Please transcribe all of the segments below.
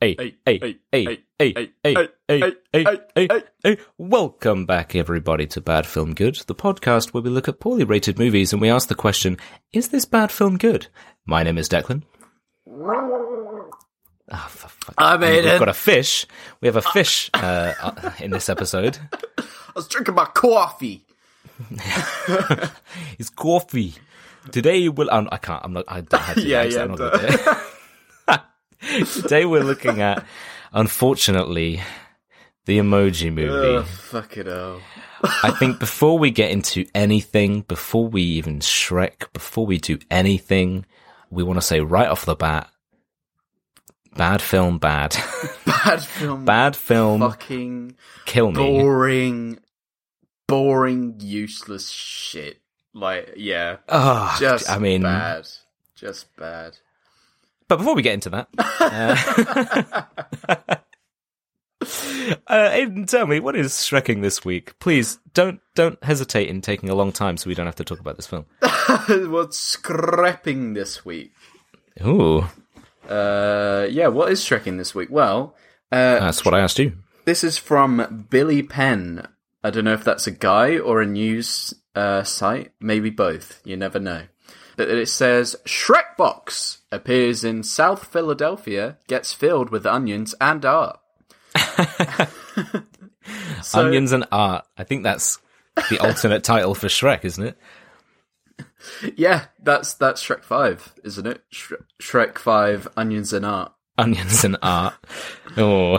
Hey, Hey, hey, hey, hey, hey, hey, hey, hey, hey. Welcome back, everybody, to Bad Film Good, the podcast where we look at poorly rated movies and we ask the question, is this bad film good? My name is Declan. Ah, for fuck- I made We've it. got a fish. We have a fish uh, uh, in this episode. I was drinking my coffee. It's coffee. Today we'll. Um, I can't. I'm not. I don't have to. Yeah, yeah, I'm not gonna do it. Today we're looking at, unfortunately, the Emoji Movie. Oh, Ugh, fuck it hell. I think before we get into anything, before we even Shrek, before we do anything, we want to say right off the bat, bad film, bad, Bad film. bad film, Fucking kill me. boring, boring, useless shit. Like, yeah. Oh, Just I mean, bad. Just bad. But before we get into that, uh, uh, Aiden, tell me what is Shreking this week? Please don't don't hesitate in taking a long time so we don't have to talk about this film. What's scrapping this week? Ooh, Uh, yeah, what is Shreking this week? Well, uh, that's what I asked you. This is from Billy Penn. I don't know if that's a guy or a news uh, site. Maybe both. You never know. But it says Shrek box appears in South Philadelphia, gets filled with onions and art. So- Onions and art. I think that's the alternate title for Shrek, isn't it? Yeah, that's that's Shrek Five, isn't it? Shre- Shrek Five, onions and art. Onions and art. Oh,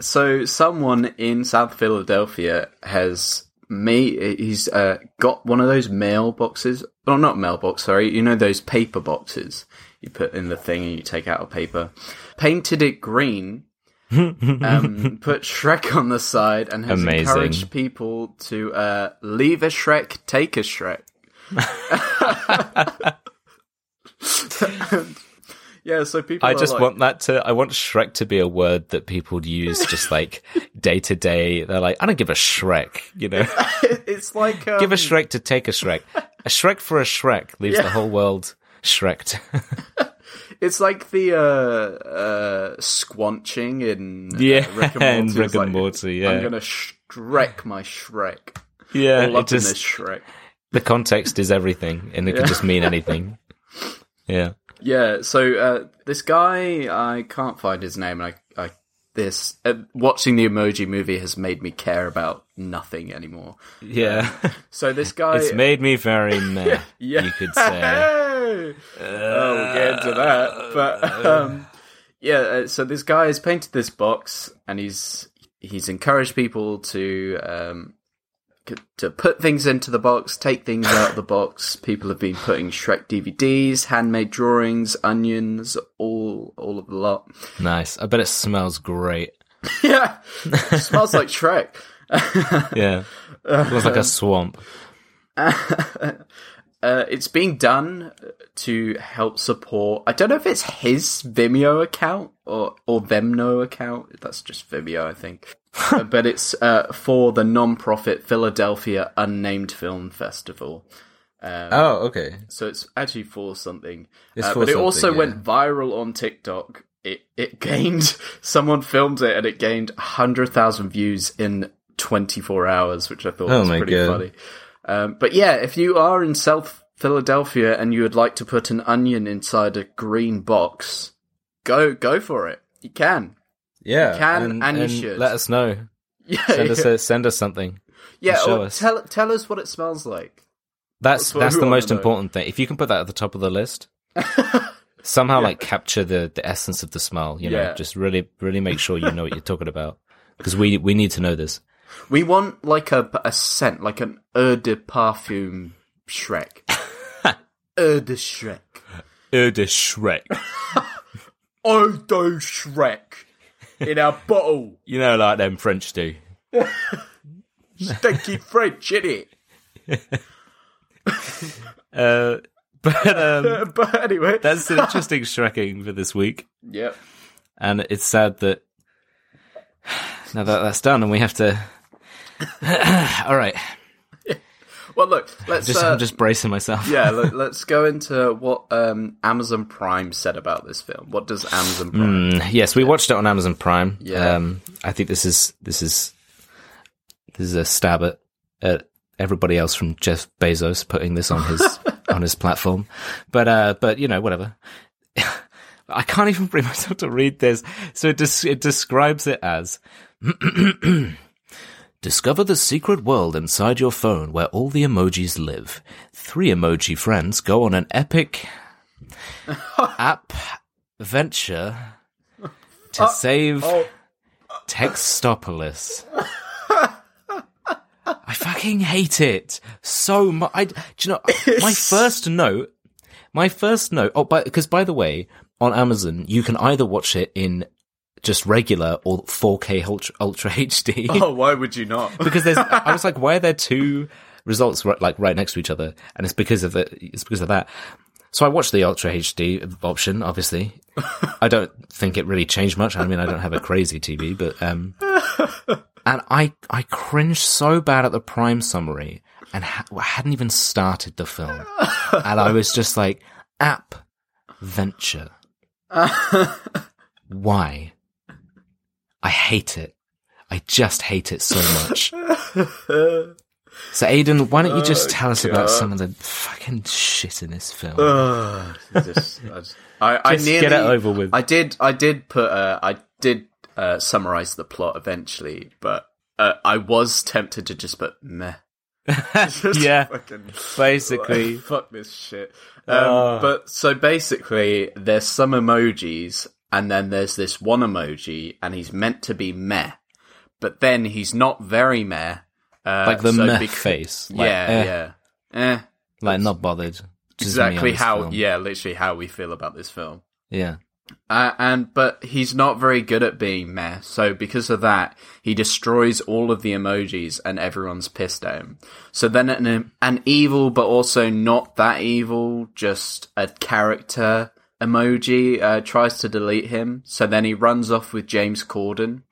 So someone in South Philadelphia has made he's uh, got one of those mailboxes. Well, not mailbox, sorry. You know those paper boxes you put in the thing and you take out a paper. Painted it green. um, put Shrek on the side and has Amazing. encouraged people to uh, leave a Shrek, take a Shrek. yeah, so people. I just like- want that to. I want Shrek to be a word that people would use just like day to day. They're like, I don't give a Shrek. You know, It's like um, give a Shrek to take a Shrek. A Shrek for a Shrek leaves Yeah. the whole world Shreked. It's like the uh, uh, squanching in uh, Yeah, Rick and Morty. Rick and like, Morty, yeah. I'm gonna shrek my Shrek yeah, all it up in just this Shrek. the context is everything, and it Yeah. could just mean anything. Yeah. Yeah. So uh, this guy, I can't find his name. And I, I this uh, watching the Emoji Movie has made me care about nothing anymore. Yeah. So this guy, it's made me very meh, yeah, you could say. oh, we'll get into that. But um, yeah, uh, so this guy has painted this box, and he's he's encouraged people to um, to put things into the box, take things out of the box. People have been putting Shrek DVDs, handmade drawings, onions, all all of the lot. Nice. I bet it smells great. yeah, it smells like Shrek. Yeah. Looks like a swamp. Uh, it's being done to help support. I don't know if it's his Vimeo account or or Vemno account. That's just Vimeo, I think. Uh, but it's uh, for the non-profit Philadelphia Unnamed Film Festival. Oh, okay. So it's actually for something. Uh, for but it also yeah. went viral on TikTok. It it gained someone filmed it and it gained hundred thousand views in twenty four hours, which I thought Oh was pretty God. funny. Um, but yeah, if you are in South Philadelphia and you would like to put an onion inside a green box, go go for it. You can. Yeah. can and you should. Let us know. Yeah, Send us a, send us something. yeah show or us. tell tell us what it smells like. That's That's that's the most important thing. If you can put that at the top of the list, somehow like capture the the essence of the smell. You know, Yeah. just really really make sure you know what you're talking about because we we need to know this. We want like a a scent, like an eau de parfum Shrek. eau de Shrek. Eau de Shrek. Eau de Shrek in a bottle. You know, like them French do. Stinky French, in it. Uh, but um, but anyway, that's an interesting Shreking for this week, yep. and it's sad that now that that's done, and we have to. All right. well, look, let's Just, uh, I'm just bracing myself. yeah, let, let's go into what um, Amazon Prime said about this film. What does Amazon Prime? Mm, yes, we watched it on Amazon Prime. Yeah. Um, I think this is this is this is a stab at, at everybody else from Jeff Bezos putting this on his on his platform. But uh, but you know, whatever. I can't even bring myself to read this. So it, des- it describes it as Discover the secret world inside your phone where all the emojis live. Three emoji friends go on an epic app venture to uh, save oh. Textopolis. I fucking hate it so much. I, do you know, my first note, my first note, oh, because by the way, on Amazon, you can either watch it in just regular or 4K Ultra, Ultra HD. Oh, why would you not? because there's, I was like, why are there two results right, like right next to each other? And it's because of the, it's because of that. So I watched the Ultra HD option, obviously. I don't think it really changed much. I mean, I don't have a crazy TV, but, um, and I, I cringed so bad at the Prime summary and ha- hadn't even started the film. and I was just like, app venture. Why? I hate it. I just hate it so much. So, Aiden, why don't you just tell us about some of the fucking shit in this film? Ugh, just, I, just, I, I nearly, get it over with. I did. I did put. Uh, I did uh, summarize the plot eventually, but uh, I was tempted to just put meh. Yeah, fucking- basically. fuck this shit. Um, Oh. But so basically, there's some emojis, and then there's this one emoji, and he's meant to be meh, but then he's not very meh. Uh, like the so meh bec- face. Like, yeah, eh, yeah, eh. Like not bothered. Exactly how, film. yeah, literally how we feel about this film. Yeah. Uh, and but he's not very good at being meh. So because of that, he destroys all of the emojis, and everyone's pissed at him. So then an an evil, but also not that evil, just a character emoji uh, tries to delete him. So then he runs off with James Corden.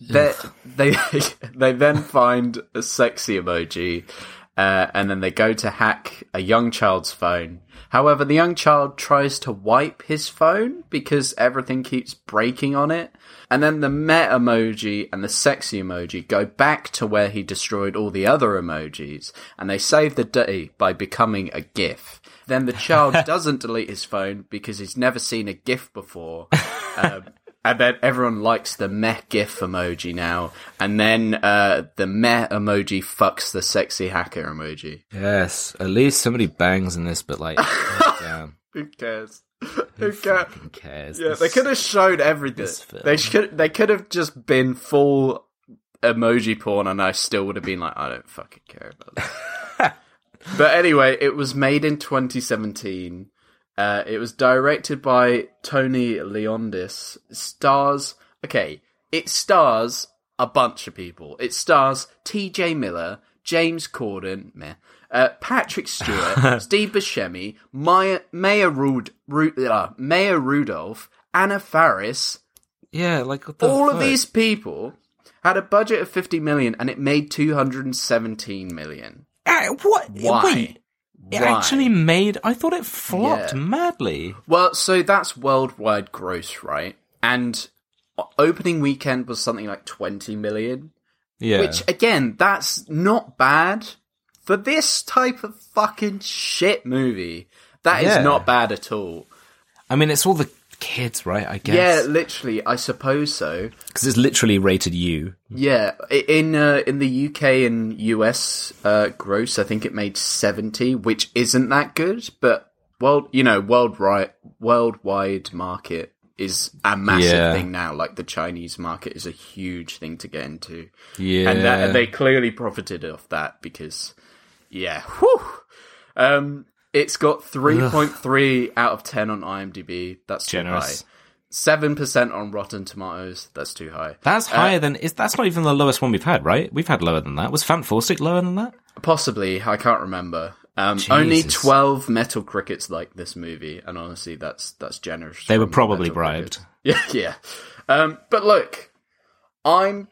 They they they then find a sexy emoji, uh, and then they go to hack a young child's phone. However, the young child tries to wipe his phone because everything keeps breaking on it. And then the meh emoji and the sexy emoji go back to where he destroyed all the other emojis, and they save the day by becoming a GIF. Then the child doesn't delete his phone because he's never seen a GIF before. Um, and then everyone likes the meh GIF emoji now. And then uh, the meh emoji fucks the sexy hacker emoji. Yes. At least somebody bangs in this, but like, damn. Who cares? Who Who cares? Yeah, This- they could have showed everything. They should. They could have just been full emoji porn, and I still would have been like, I don't fucking care about this. but anyway, it was made in 2017. Uh, it was directed by Tony Leondis. Stars. Okay, it stars a bunch of people. It stars T.J. Miller, James Corden, meh, uh, Patrick Stewart, Steve Buscemi, Maya, Maya, Rud, Ru, uh, Maya Rudolph, Anna Faris. Yeah, like All of these people had a budget of 50 million and it made 217 million. Uh, what? Why? Wait, it Why? actually made. I thought it flopped Yeah. madly. Well, so that's worldwide gross, right? And opening weekend was something like 20 million. Yeah. Which again, that's not bad for this type of fucking shit movie. That is Yeah. not bad at all. I mean, it's all the kids, right? I guess. Yeah, literally, I suppose so. because it's literally rated U. Yeah, in uh, in the UK and US uh, gross, I think it made seventy, which isn't that good. But well, you know, worldwide worldwide market is a massive Yeah. thing now. Like the Chinese market is a huge thing to get into. Yeah. and, that, and they clearly profited off that because, yeah, whew. Um, it's got three point three out of ten on IMDb. That's too Generous. high. Seven percent on Rotten Tomatoes. That's too high. That's higher than is. That's not even the lowest one we've had, right? We've had lower than that. Was Fant Fawcett lower than that? Possibly, I can't remember. Um, only twelve metal crickets like this movie, and honestly, that's that's generous. They were probably bribed. Crickets. Yeah, yeah. Um, but look, I'm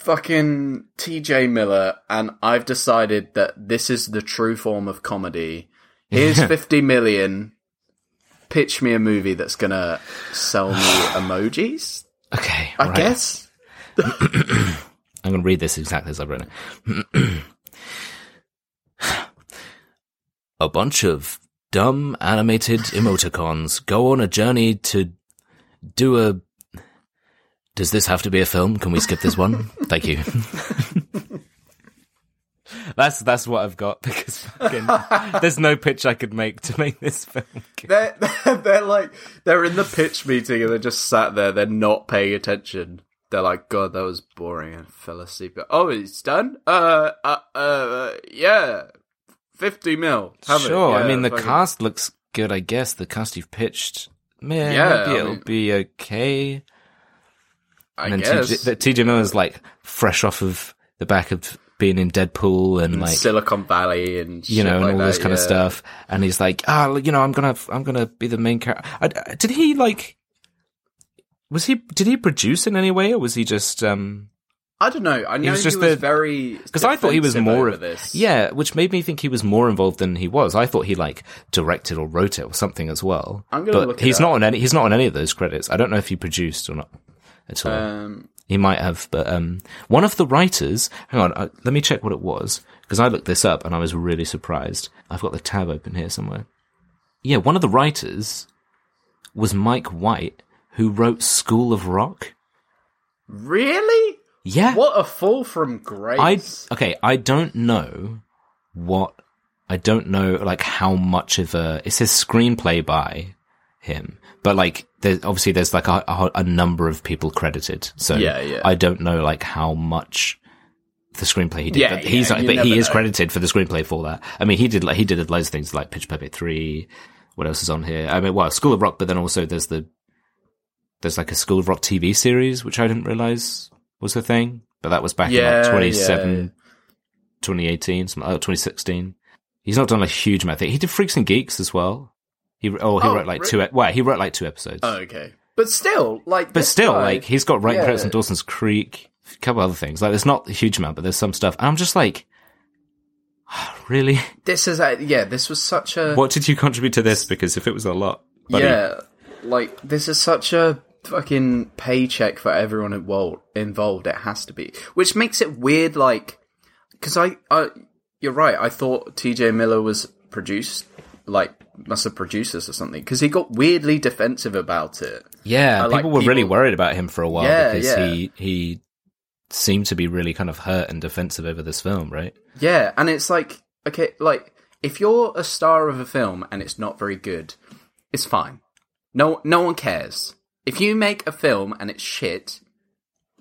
fucking TJ Miller, and I've decided that this is the true form of comedy. Here's 50 million. Pitch me a movie that's gonna sell me emojis, Okay, I right. guess. I'm going to read this exactly as I've written it. a bunch of dumb animated emoticons go on a journey to do a. Does this have to be a film? Can we skip this one? Thank you. that's that's what I've got because fucking, there's no pitch I could make to make this film. They're, they're, they're like, they're in the pitch meeting and they're just sat there, they're not paying attention. They're like, God, that was boring and fell asleep. Oh, it's done? Uh, uh, uh, yeah. 50 mil. Sure, I mean the fucking- cast looks good. I guess the cast you've pitched, man, Yeah, maybe I it'll be okay. I And then guess. TJ, TJ Miller's like fresh off of the back of being in Deadpool and like Silicon Valley and you know and like all this that, kind of stuff. And he's like, ah, you know, I'm gonna, I'm gonna be the main character. Did he like? Was he? Did he produce in any way, or was he just? um I don't know. I know he was was, just the- very because I thought he was more of this. yeah, which made me think he was more involved than he was. I thought he like directed or wrote it or something as well. I'm gonna but look it he's not on any. He's not on any of those credits. I don't know if he produced or not at all. Um, he might have, but um, one of the writers. Hang on, uh, let me check what it was because I looked this up and I was really surprised. I've got the tab open here somewhere. Yeah, one of the writers was Mike White, who wrote School of Rock. really? Yeah, What a fall from I grace. okay. I don't know what. I don't know like how much of a it says screenplay by him, but like there's obviously there's like a, a, a number of people credited. So Yeah, yeah. I don't know like how much the screenplay he did. Yeah, but he's yeah, like, but he is know. credited for the screenplay for that. I mean, he did like he did loads of things like Pitch Perfect three. What else is on here? I mean, well, School of Rock, but then also there's the there's like a School of Rock TV series, which I didn't realize was a thing, but that was back in Yeah, like 27, yeah. 2018, oh, 2016. He's not done a huge amount of things. He did Freaks and Geeks as well. He oh he Oh, wrote like re- two. Well, he wrote like two episodes. Oh, okay. But still, like, but still, guy- like he's got writing yeah. credits on Dawson's Creek, a couple other things. Like there's not a huge amount, but there's some stuff. And I'm just like, really? this is a, yeah, this was such a What did you contribute to this? Because if it was a lot, buddy, yeah, like this is such a fucking paycheck for everyone involved. Involved, it has to be, which makes it weird. Like, because I, I, you're right. I thought T.J. Miller was produced, like, must have produced this or something, because he got weirdly defensive about it. yeah, like people were really worried about him for a while Yeah, because yeah. he he seemed to be really kind of hurt and defensive over this film, right? Yeah, and it's like, okay, like if you're a star of a film and it's not very good, it's fine. No, no one cares. If you make a film and it's shit,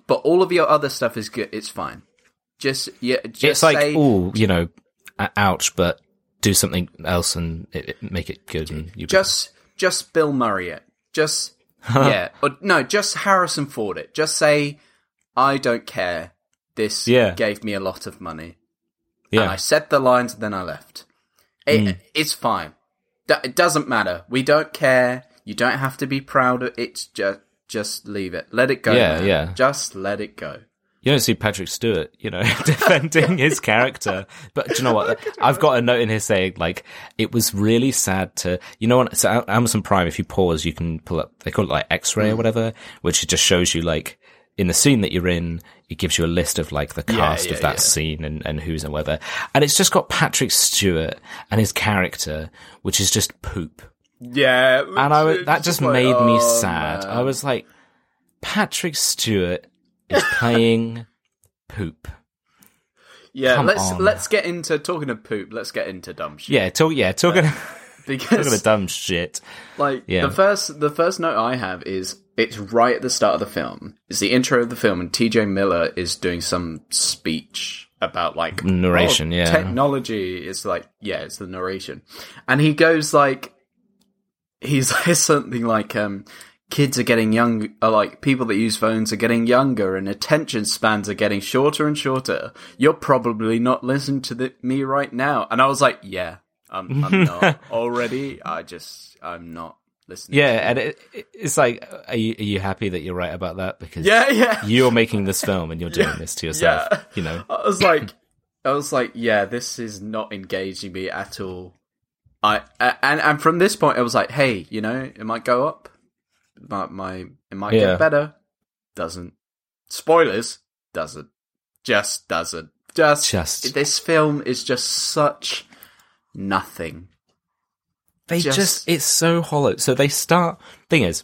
but all of your other stuff is good, it's fine. Just yeah, just it's like, oh, you know, ouch, but do something else and it, it- make it good. And you just just Bill Murray it. Just yeah, or no, just Harrison Ford it. Just say, I don't care. This Yeah. gave me a lot of money. yeah, and I said the lines and then I left. It, Hmm. It's fine. It doesn't matter. We don't care. You don't have to be proud of it. Just just leave it. Let it go. Yeah, man. yeah. Just let it go. You don't see Patrick Stewart, you know, defending his character. But do you know what? I've got a note in here saying like it was really sad to, you know, what? So Amazon Prime, if you pause, you can pull up. They call it like X-ray Hmm. or whatever, which just shows you like in the scene that you're in. It gives you a list of like the cast yeah, of that yeah. scene and, and who's and whether. And it's just got Patrick Stewart and his character, which is just poop. Yeah, And I that just made me sad. I was like, Patrick Stewart is playing poop. yeah. come let's on. let's get into talking of poop. Let's get into dumb shit Yeah, talk, yeah, talking, talking because of dumb shit. like Yeah. the first the first note I have is it's right at the start of the film. It's the intro of the film, and T.J. Miller is doing some speech about like Narration, oh, yeah. technology. It's like yeah, it's the narration, and he goes like he's something like um. Kids are getting young, are like people that use phones are getting younger, and attention spans are getting shorter and shorter. You're probably not listening to the, me right now, and I was like, "Yeah, I'm, I'm not already. I just, I'm not listening. Yeah, and it, it, it's like, are you, are you happy that you're right about that? Because Yeah, yeah. you're making this film and you're doing this to yourself. Yeah. You know, I was like, I was like, yeah, this is not engaging me at all. I and and from this point, I was like, hey, you know, it might go up, my my it might Yeah. get better. Doesn't. Spoilers. Doesn't. Just doesn't. Just. Just. This film is just such nothing. they just- just, it's so hollow. So they start, thing is,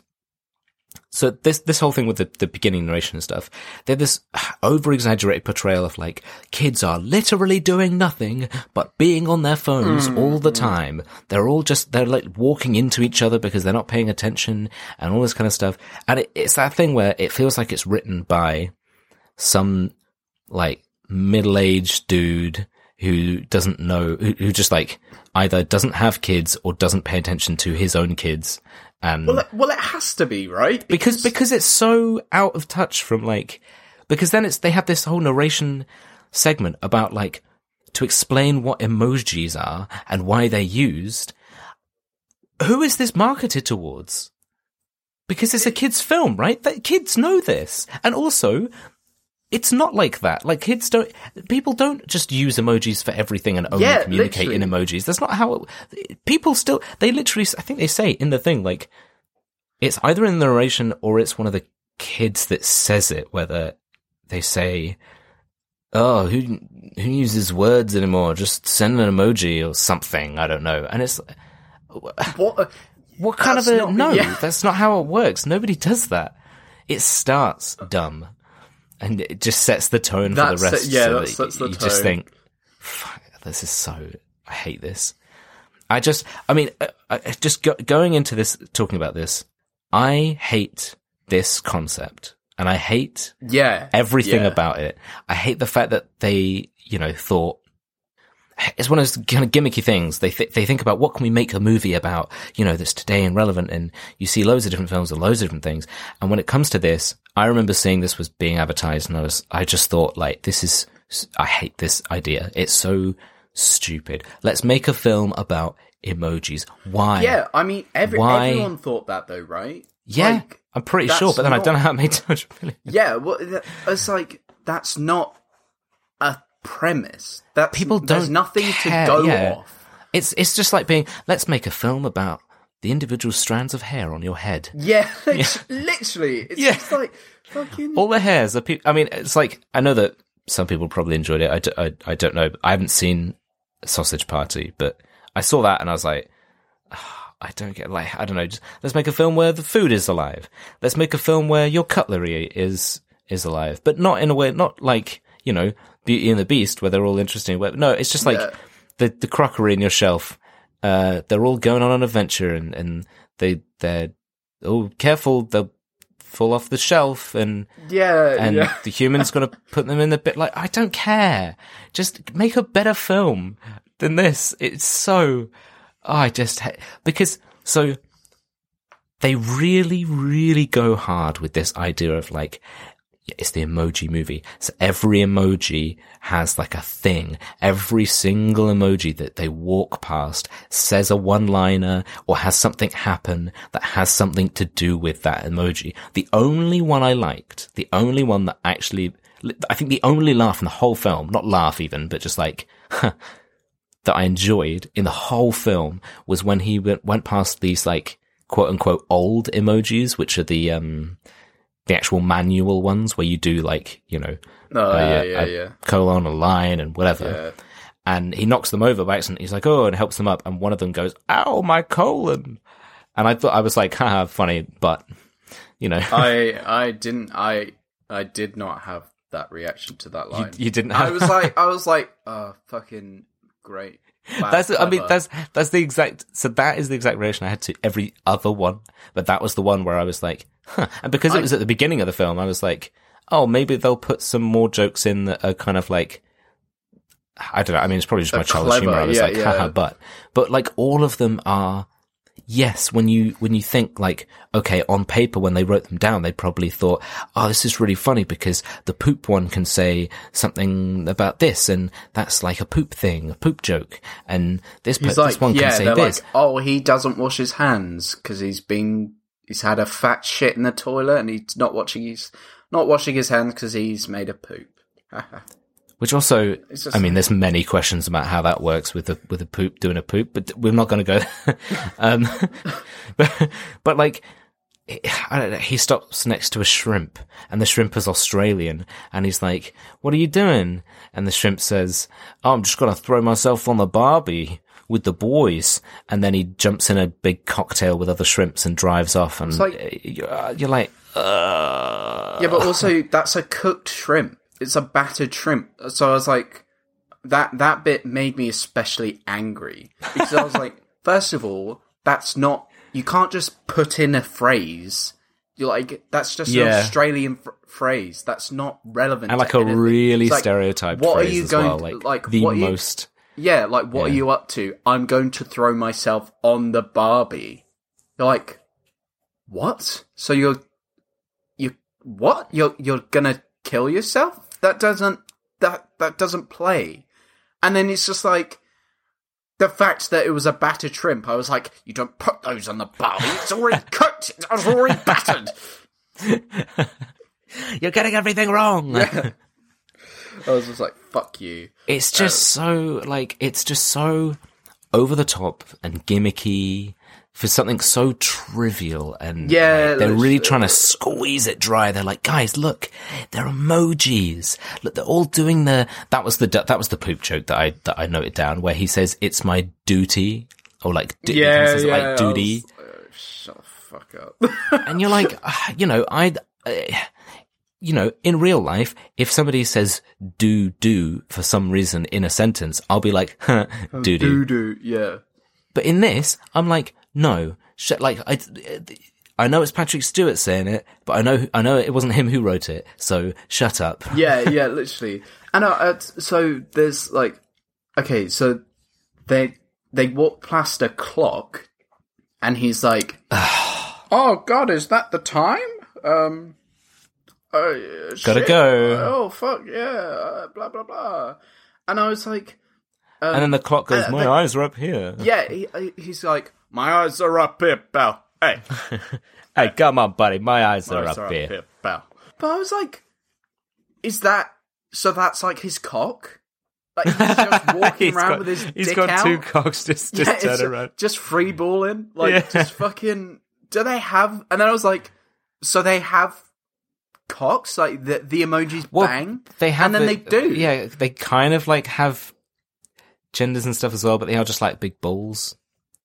so this, this whole thing with the, the beginning narration and stuff, they're this over exaggerated portrayal of like, kids are literally doing nothing but being on their phones mm. all the time. They're all just, they're like walking into each other because they're not paying attention and all this kind of stuff. And it, it's that thing where it feels like it's written by some like middle-aged dude who doesn't know, who, who just like either doesn't have kids or doesn't pay attention to his own kids. And Well, it, well, it has to be right because, because it's so out of touch from like, because then it's, they have this whole narration segment about like, to explain what emojis are and why they're used. Who is this marketed towards? Because it's a kid's film, right? That kids know this. And also, it's not like that. Like kids don't, people don't just use emojis for everything and only Yeah, communicate in emojis. That's not how it, people still, they literally, I think they say in the thing, like, it's either in the narration or it's one of the kids that says it, whether they say, Oh, who, who uses words anymore? Just send an emoji or something. I don't know. And it's, what? Uh, what kind of a, not- no, yeah. that's not how it works. Nobody does that. It starts dumb and it just sets the tone for That's the it, rest. yeah, so that sets the you just think, fuck, this is so, I hate this. I just, I mean, uh, uh, just go, going into this, talking about this, I hate this concept and I hate Yeah, everything yeah. about it. I hate the fact that they, you know, thought it's one of those kind of gimmicky things. They th- they think about what can we make a movie about, you know, that's today and relevant. And you see loads of different films and loads of different things. And when it comes to this, I remember seeing this was being advertised, and I was I just thought like this is I hate this idea. It's so stupid. Let's make a film about emojis. Why? Yeah, I mean, every, Why- everyone thought that though, right? yeah. Like, I'm pretty sure, but then I don't know how it made so much yeah. Well, it's like that's not a premise. That People There's don't nothing care, to go yeah. off. It's it's just like being let's make a film about the individual strands of hair on your head. Yeah, lit- literally. It's Yeah. just like fucking. All the hairs are. Pe- I mean, it's like I know that some people probably enjoyed it. I, d- I, I don't know. I haven't seen Sausage Party, but I saw that and I was like, "Ah, I don't get like I don't know. Just, let's make a film where the food is alive. Let's make a film where your cutlery is is alive, but not in a way, not like you know Beauty and the Beast where they're all interesting. Where, no, it's just like Yeah. the the crockery in your shelf. Uh, they're all going on an adventure and and they they're oh careful they'll fall off the shelf and yeah, and yeah. the human's going to put them in the bit. Like, I don't care. Just make a better film than this. It's so, oh, I just, ha- because, so they really, really go hard with this idea of like, it's the emoji movie. So every emoji has like a thing. Every single emoji that they walk past says a one liner or has something happen that has something to do with that emoji. The only one I liked, the only one that actually, I think the only laugh in the whole film, not laugh even, but just like, that I enjoyed in the whole film was when he went, went past these like quote unquote old emojis, which are the, um, the actual manual ones where you do like, you know, Oh uh, yeah, yeah, a yeah. colon, a line and whatever. Yeah. And he knocks them over by accident. He's like, oh, and helps them up. And one of them goes, ow, my colon. And I thought, I was like, haha, funny, but, you know, I I didn't I I did not have that reaction to that line. you didn't I was like I was like, oh fucking great. Wow, That's, I mean, that's, that's the exact, so that is the exact reaction I had to every other one. But that was the one where I was like, huh. And because it was at the beginning of the film, I was like, oh, maybe they'll put some more jokes in that are kind of like, I don't know. I mean, it's probably just my childish humor. I was yeah, like, haha, but, but like all of them are yes, when you, when you think like, okay, on paper, when they wrote them down, they probably thought, oh, this is really funny because the poop one can say something about this and that's like a poop thing, a poop joke. And this, He's this one yeah, can say this. like, oh, he doesn't wash his hands because he's been he's had a fat shit in the toilet and he's not watching his not washing his hands because he's made a poop. Which also, just I mean, there's many questions about how that works with a with a poop doing a poop, but we're not going to go. um, but but like, I don't know, he stops next to a shrimp, and the shrimp is Australian, and he's like, "What are you doing?" And the shrimp says, oh, "I'm just going to throw myself on the barbie." With the boys, and then he jumps in a big cocktail with other shrimps and drives off, and like- you're, you're like, uh, Yeah, but also that's a cooked shrimp. It's a battered shrimp. So I was like, that that bit made me especially angry because I was like, first of all, that's not you can't just put in a phrase. You're like, that's just an Australian fr- phrase. That's not relevant. and to like a anything. really It's like, stereotyped what are you going well, to- like, like, the what are you- most. Yeah, like what are you up to? I'm going to throw myself on the Barbie. You're like, what? So you're you what? You're you're gonna kill yourself? That doesn't that that doesn't play. And then it's just like the fact that it was a battered shrimp. I was like, you don't put those on the Barbie. It's already cooked. It's already battered. You're getting everything wrong. I was just like, fuck you. It's just so like it's just so over the top and gimmicky for something so trivial and Yeah, like, they're really trying to squeeze it dry. They're like, guys, look, they're emojis. Look, they're all doing the. That was the that was the poop joke that I that I noted down where he says it's my duty or like he says I like duty. was- uh, shut the fuck up. and you're like, ah, you know, I, uh, you know, in real life, if somebody says do do for some reason in a sentence, I'll be like, huh, do do. Doo. Yeah. But in this, I'm like, no, sh- like I, I know it's Patrick Stewart saying it, but I know, I know it wasn't him who wrote it, so shut up. yeah, yeah, literally. And uh, uh, so there's like, okay, so they they walk past a clock, and he's like, "Oh God, is that the time?" Um, uh, Gotta shit. go. Oh fuck yeah, uh, blah blah blah. And I was like, and then the clock goes, uh, my the- eyes are up here. yeah, he, he's like, "My eyes are up here, pal." Hey, Hey, come on, buddy, my eyes are eyes up here. pal. But I was like, "Is that so? That's like his cock." Like he's just walking He's around got- with his he's got out. two cocks just, just Yeah, turn around. Just free balling. Like, Yeah. just fucking. Do they have. And then I was like, so they have cocks? Like, the, the emojis Well, bang? They have, And then the- they do. Yeah, they kind of like have genders and stuff as well, but they are just like big balls.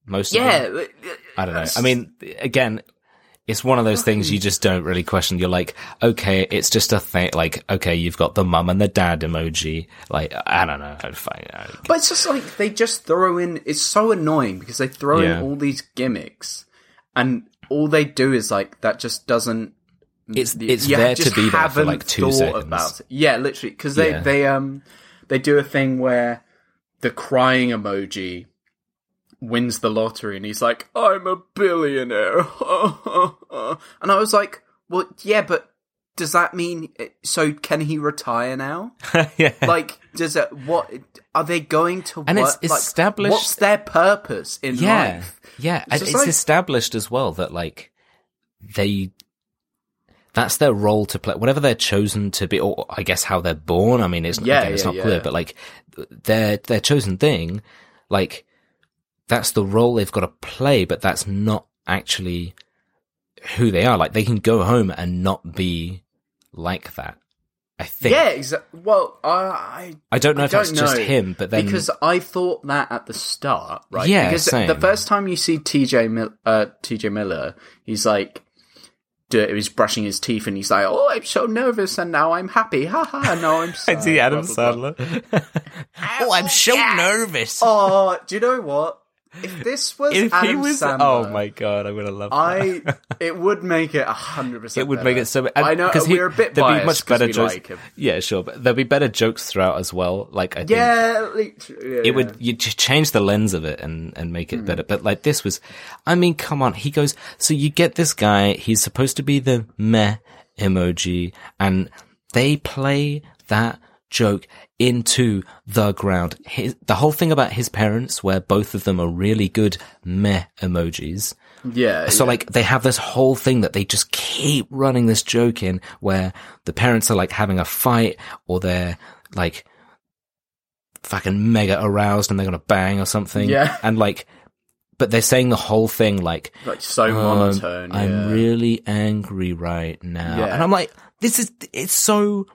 Most of them. Yeah. Uh, I don't know. I mean, again, it's one of those things you just don't really question. You're like, okay, it's just a thing. Like, okay, you've got the mum and the dad emoji. Like, I don't know. I- But it's just like, they just throw in. It's so annoying because they throw Yeah. in all these gimmicks and all they do is like, that just doesn't. It's it's you there to be there for like two seconds. About it. Yeah, literally, because they Yeah. they um they do a thing where the crying emoji wins the lottery, and he's like, "I'm a billionaire," and I was like, "Well, yeah, but does that mean so? Can he retire now? yeah. Like, does it? What are they going to? And it's work? Like, established- What's their purpose in yeah. life? Yeah. And it's like- established as well that like they that's their role to play whatever they're chosen to be or I guess how they're born. I mean it's Yeah, again, it's yeah, not clear, but like their their chosen thing, like that's the role they've got to play, but that's not actually who they are. Like they can go home and not be like that. I think. Yeah, exactly. Well, I, I I don't know I if that's don't just know, him, but then because I thought that at the start, right? Yeah, because same. the first time you see TJ Mil- uh, TJ Miller, he's like, do- he's brushing his teeth, and he's like, "Oh, I'm so nervous, and now I'm happy, ha ha." No, I'm sad. I see Adam blah, blah, blah. Sandler. oh, I'm so nervous. Oh, do you know what? If this was If Adam he was, Sandler, oh my god, I would have loved. I it would make it hundred percent. It would make it so. and- I know because we're a bit there'd be much better jokes. like. Yeah, sure, but there'll be better jokes throughout as well. Like I think Yeah, like, yeah, it would you ch- change the lens of it and and make it Hmm. better. But like this was, I mean, come on. He goes, so you get this guy. He's supposed to be the meh emoji, and they play that joke into the ground. His, the whole thing about his parents, where both of them are really good meh emojis. yeah. So yeah. like they have this whole thing that they just keep running this joke in where the parents are like having a fight or they're like fucking mega aroused and they're gonna bang or something. Yeah. And like, but they're saying the whole thing like, like so um, monotone. I'm really angry right now. Yeah. And I'm like, this is, it's so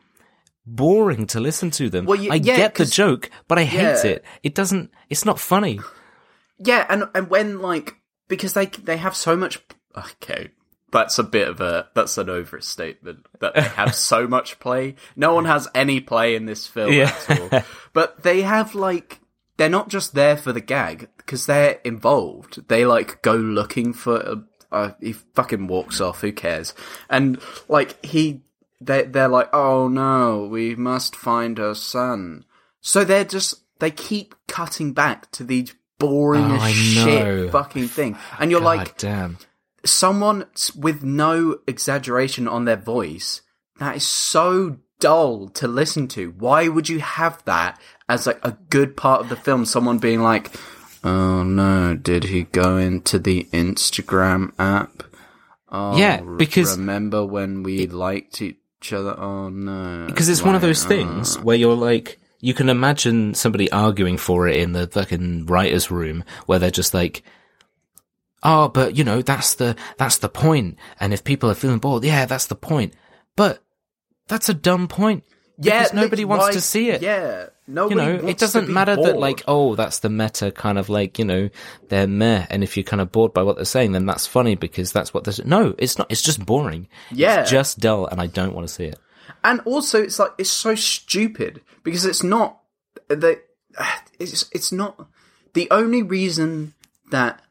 boring to listen to them. Well, you- I yeah, get the joke, but I hate Yeah. it. It doesn't, it's not funny. Yeah, and and when like because they they have so much. Okay, that's a bit of a that's an overstatement that they have so much play. No one has any play in this film Yeah. at all. But they have like they're not just there for the gag because they're involved. They like go looking for. A, uh, he fucking walks off. Who cares? And like he, they they're like, oh no, we must find her son. So they're just they keep cutting back to these boring Oh, as I shit know. fucking thing, and you're God like damn. someone with no exaggeration on their voice. That is so dull to listen to. Why would you have that as like a good part of the film? Someone being like, "Oh no, did he go into the Instagram app?" Oh, Yeah, because- remember when we liked each other? Because uh, it's one of those things uh, where you're like you can imagine somebody arguing for it in the fucking writers room where they're just like oh but you know that's the that's the point and if people are feeling bored yeah that's the point but that's a dumb point yeah, nobody wants to see it Yeah, you know, wants it doesn't matter that like, oh, that's the meta kind of like, you know, they're meh. And if you're kind of bored by what they're saying, then that's funny because that's what they're, no, it's not, it's just boring. Yeah. It's just dull and I don't want to see it. and also it's like it's so stupid because it's not the it's it's not the only reason that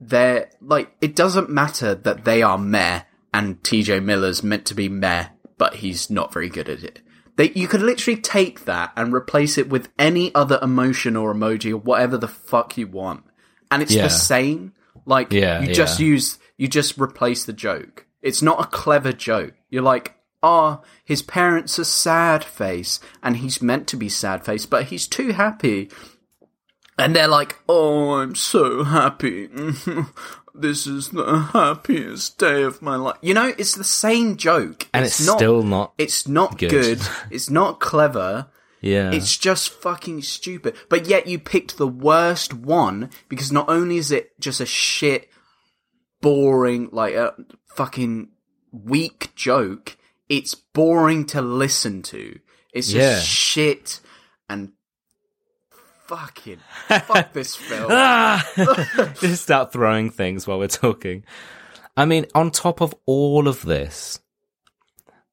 they're like it doesn't matter that they are meh and TJ Miller's meant to be meh but he's not very good at it. They, you could literally take that and replace it with any other emotion or emoji or whatever the fuck you want, and it's Yeah. the same. Like Yeah, you just yeah. use you just replace the joke. It's not a clever joke. You're like, oh, his parents are sad face, and he's meant to be sad face, but he's too happy. And they're like, oh, I'm so happy. this is the happiest day of my life. You know, it's the same joke. And it's, not, still not, It's not good. good. it's not clever. yeah. It's just fucking stupid. But yet you picked the worst one because not only is it just a shit, boring, like a fucking weak joke, it's boring to listen to. It's just Yeah. shit and fucking fuck this film. ah! just start throwing things while we're talking. I mean, on top of all of this,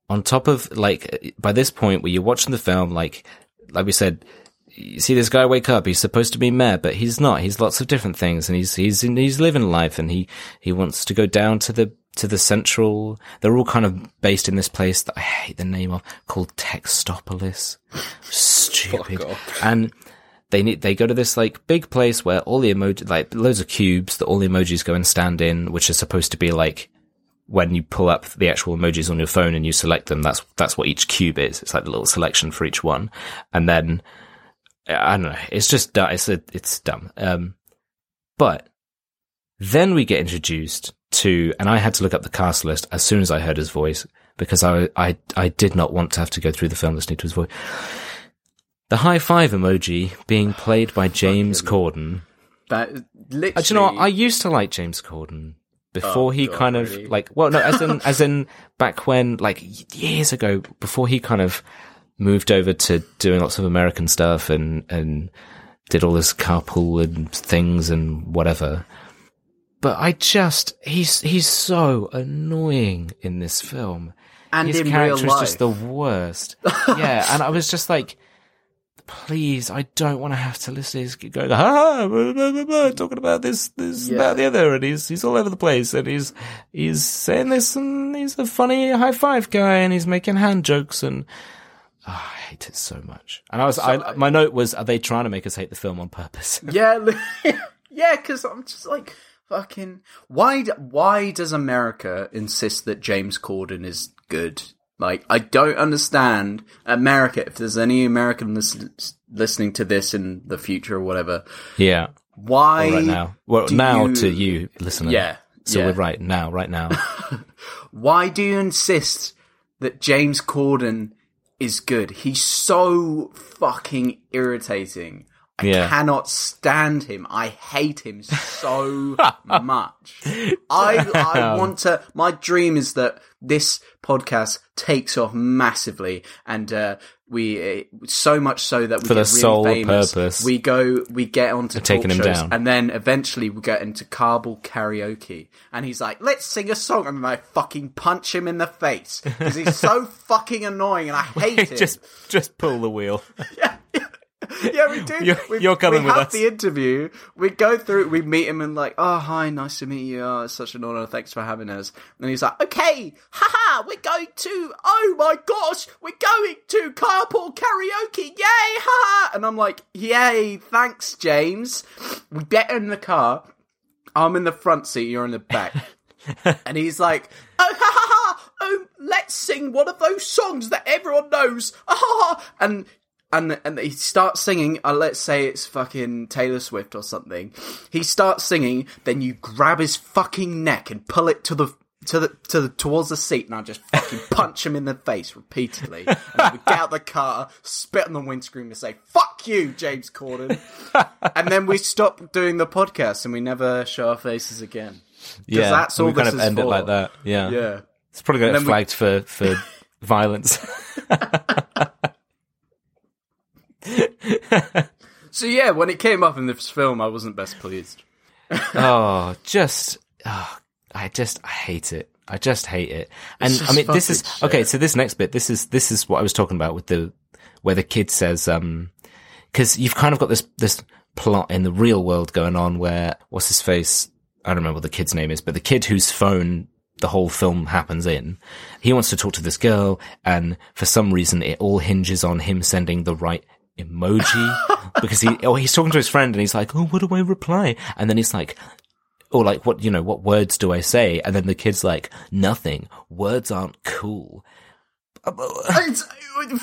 on top of like by this point where you're watching the film, like like we said, you see this guy wake up. He's supposed to be mayor, but he's not. He's lots of different things, and he's he's in, he's living life, and he he wants to go down to the to the central. They're all kind of based in this place that I hate the name of called Textopolis. Stupid. And they need they go to this like big place where all the emoji like loads of cubes that all the emojis go and stand in, which is supposed to be like when you pull up the actual emojis on your phone and you select them, that's that's what each cube is. It's like a little selection for each one, and then I don't know. It's just du- it's a, it's dumb. Um, but then we get introduced to, and I had to look up the cast list as soon as I heard his voice because I I I did not want to have to go through the film listening to his voice. The high five emoji being played by James Corden. That literally. Uh, do you know what? I used to like James Corden before Oh, he God, kind of really? like well no as in as in back when like years ago before he kind of moved over to doing lots of American stuff and and did all this carpool and things and whatever. But I just he's he's so annoying in this film. and His character is just the worst. yeah, and I was just like, please, I don't want to have to listen to his going, ah, blah, blah, blah, blah, talking about this, this, Yeah. that, the other, and he's, he's all over the place, and he's, he's saying this, and he's a funny high five guy, and he's making hand jokes, and, ah, I hate it so much. And I was, I, my note was, are they trying to make us hate the film on purpose? Yeah, yeah, because I'm just like fucking. Why? Why does America insist that James Corden is good? Like, I don't understand America. If there's any American lis- listening to this in the future or whatever, yeah. why Right now. Well, now you- to you, listener. Yeah, So yeah. we're right now, right now. Why do you insist that James Corden is good? He's so fucking irritating. I Yeah. cannot stand him. I hate him so much. I I want to. My dream is that this podcast takes off massively, and uh, we uh, so much so that we For the really sole famous. purpose We go, we get onto taking him down. and then eventually we get into Carpool karaoke, and he's like, "Let's sing a song," and I fucking punch him in the face because he's so fucking annoying, and I hate it. just, just pull the wheel. yeah, we do. You're- we, you're coming we with have us. the interview. We go through. We meet him and like, oh hi, nice to meet you. Oh, it's such an honor. Thanks for having us. And he's like, okay, haha, we're going to. Oh my gosh, we're going to carpool karaoke. Yay, haha. And I'm like, yay, thanks, James. We get in the car. I'm in the front seat. You're in the back. and he's like, oh, ha ha ha, oh, let's sing one of those songs that everyone knows. Ah, ha, ha. And and and he starts singing. Uh, let's say it's fucking Taylor Swift or something. He starts singing, then you grab his fucking neck and pull it to the. To the, to the towards the seat, and I just fucking punch him in the face repeatedly. And get out the car, spit on the windscreen, and say "fuck you, James Corden," and then we stop doing the podcast, and we never show our faces again. Yeah, that's all we kind this of is end it like that. Yeah, Yeah, it's probably going to then we- flagged for for violence. So yeah, when it came up in this film, I wasn't best pleased. oh, just oh, I just I hate it. I just hate it. And I mean, this is fucking okay. So this next bit, this is this is what I was talking about with the where the kid says, um, because you've kind of got this this plot in the real world going on where what's his face? I don't remember what the kid's name is, but the kid whose phone the whole film happens in, he wants to talk to this girl, and for some reason, it all hinges on him sending the right emoji because he oh he's talking to his friend and he's like oh what do I reply? And then he's like or like what you know what words do I say? And then the kid's like nothing. Words aren't cool. It's,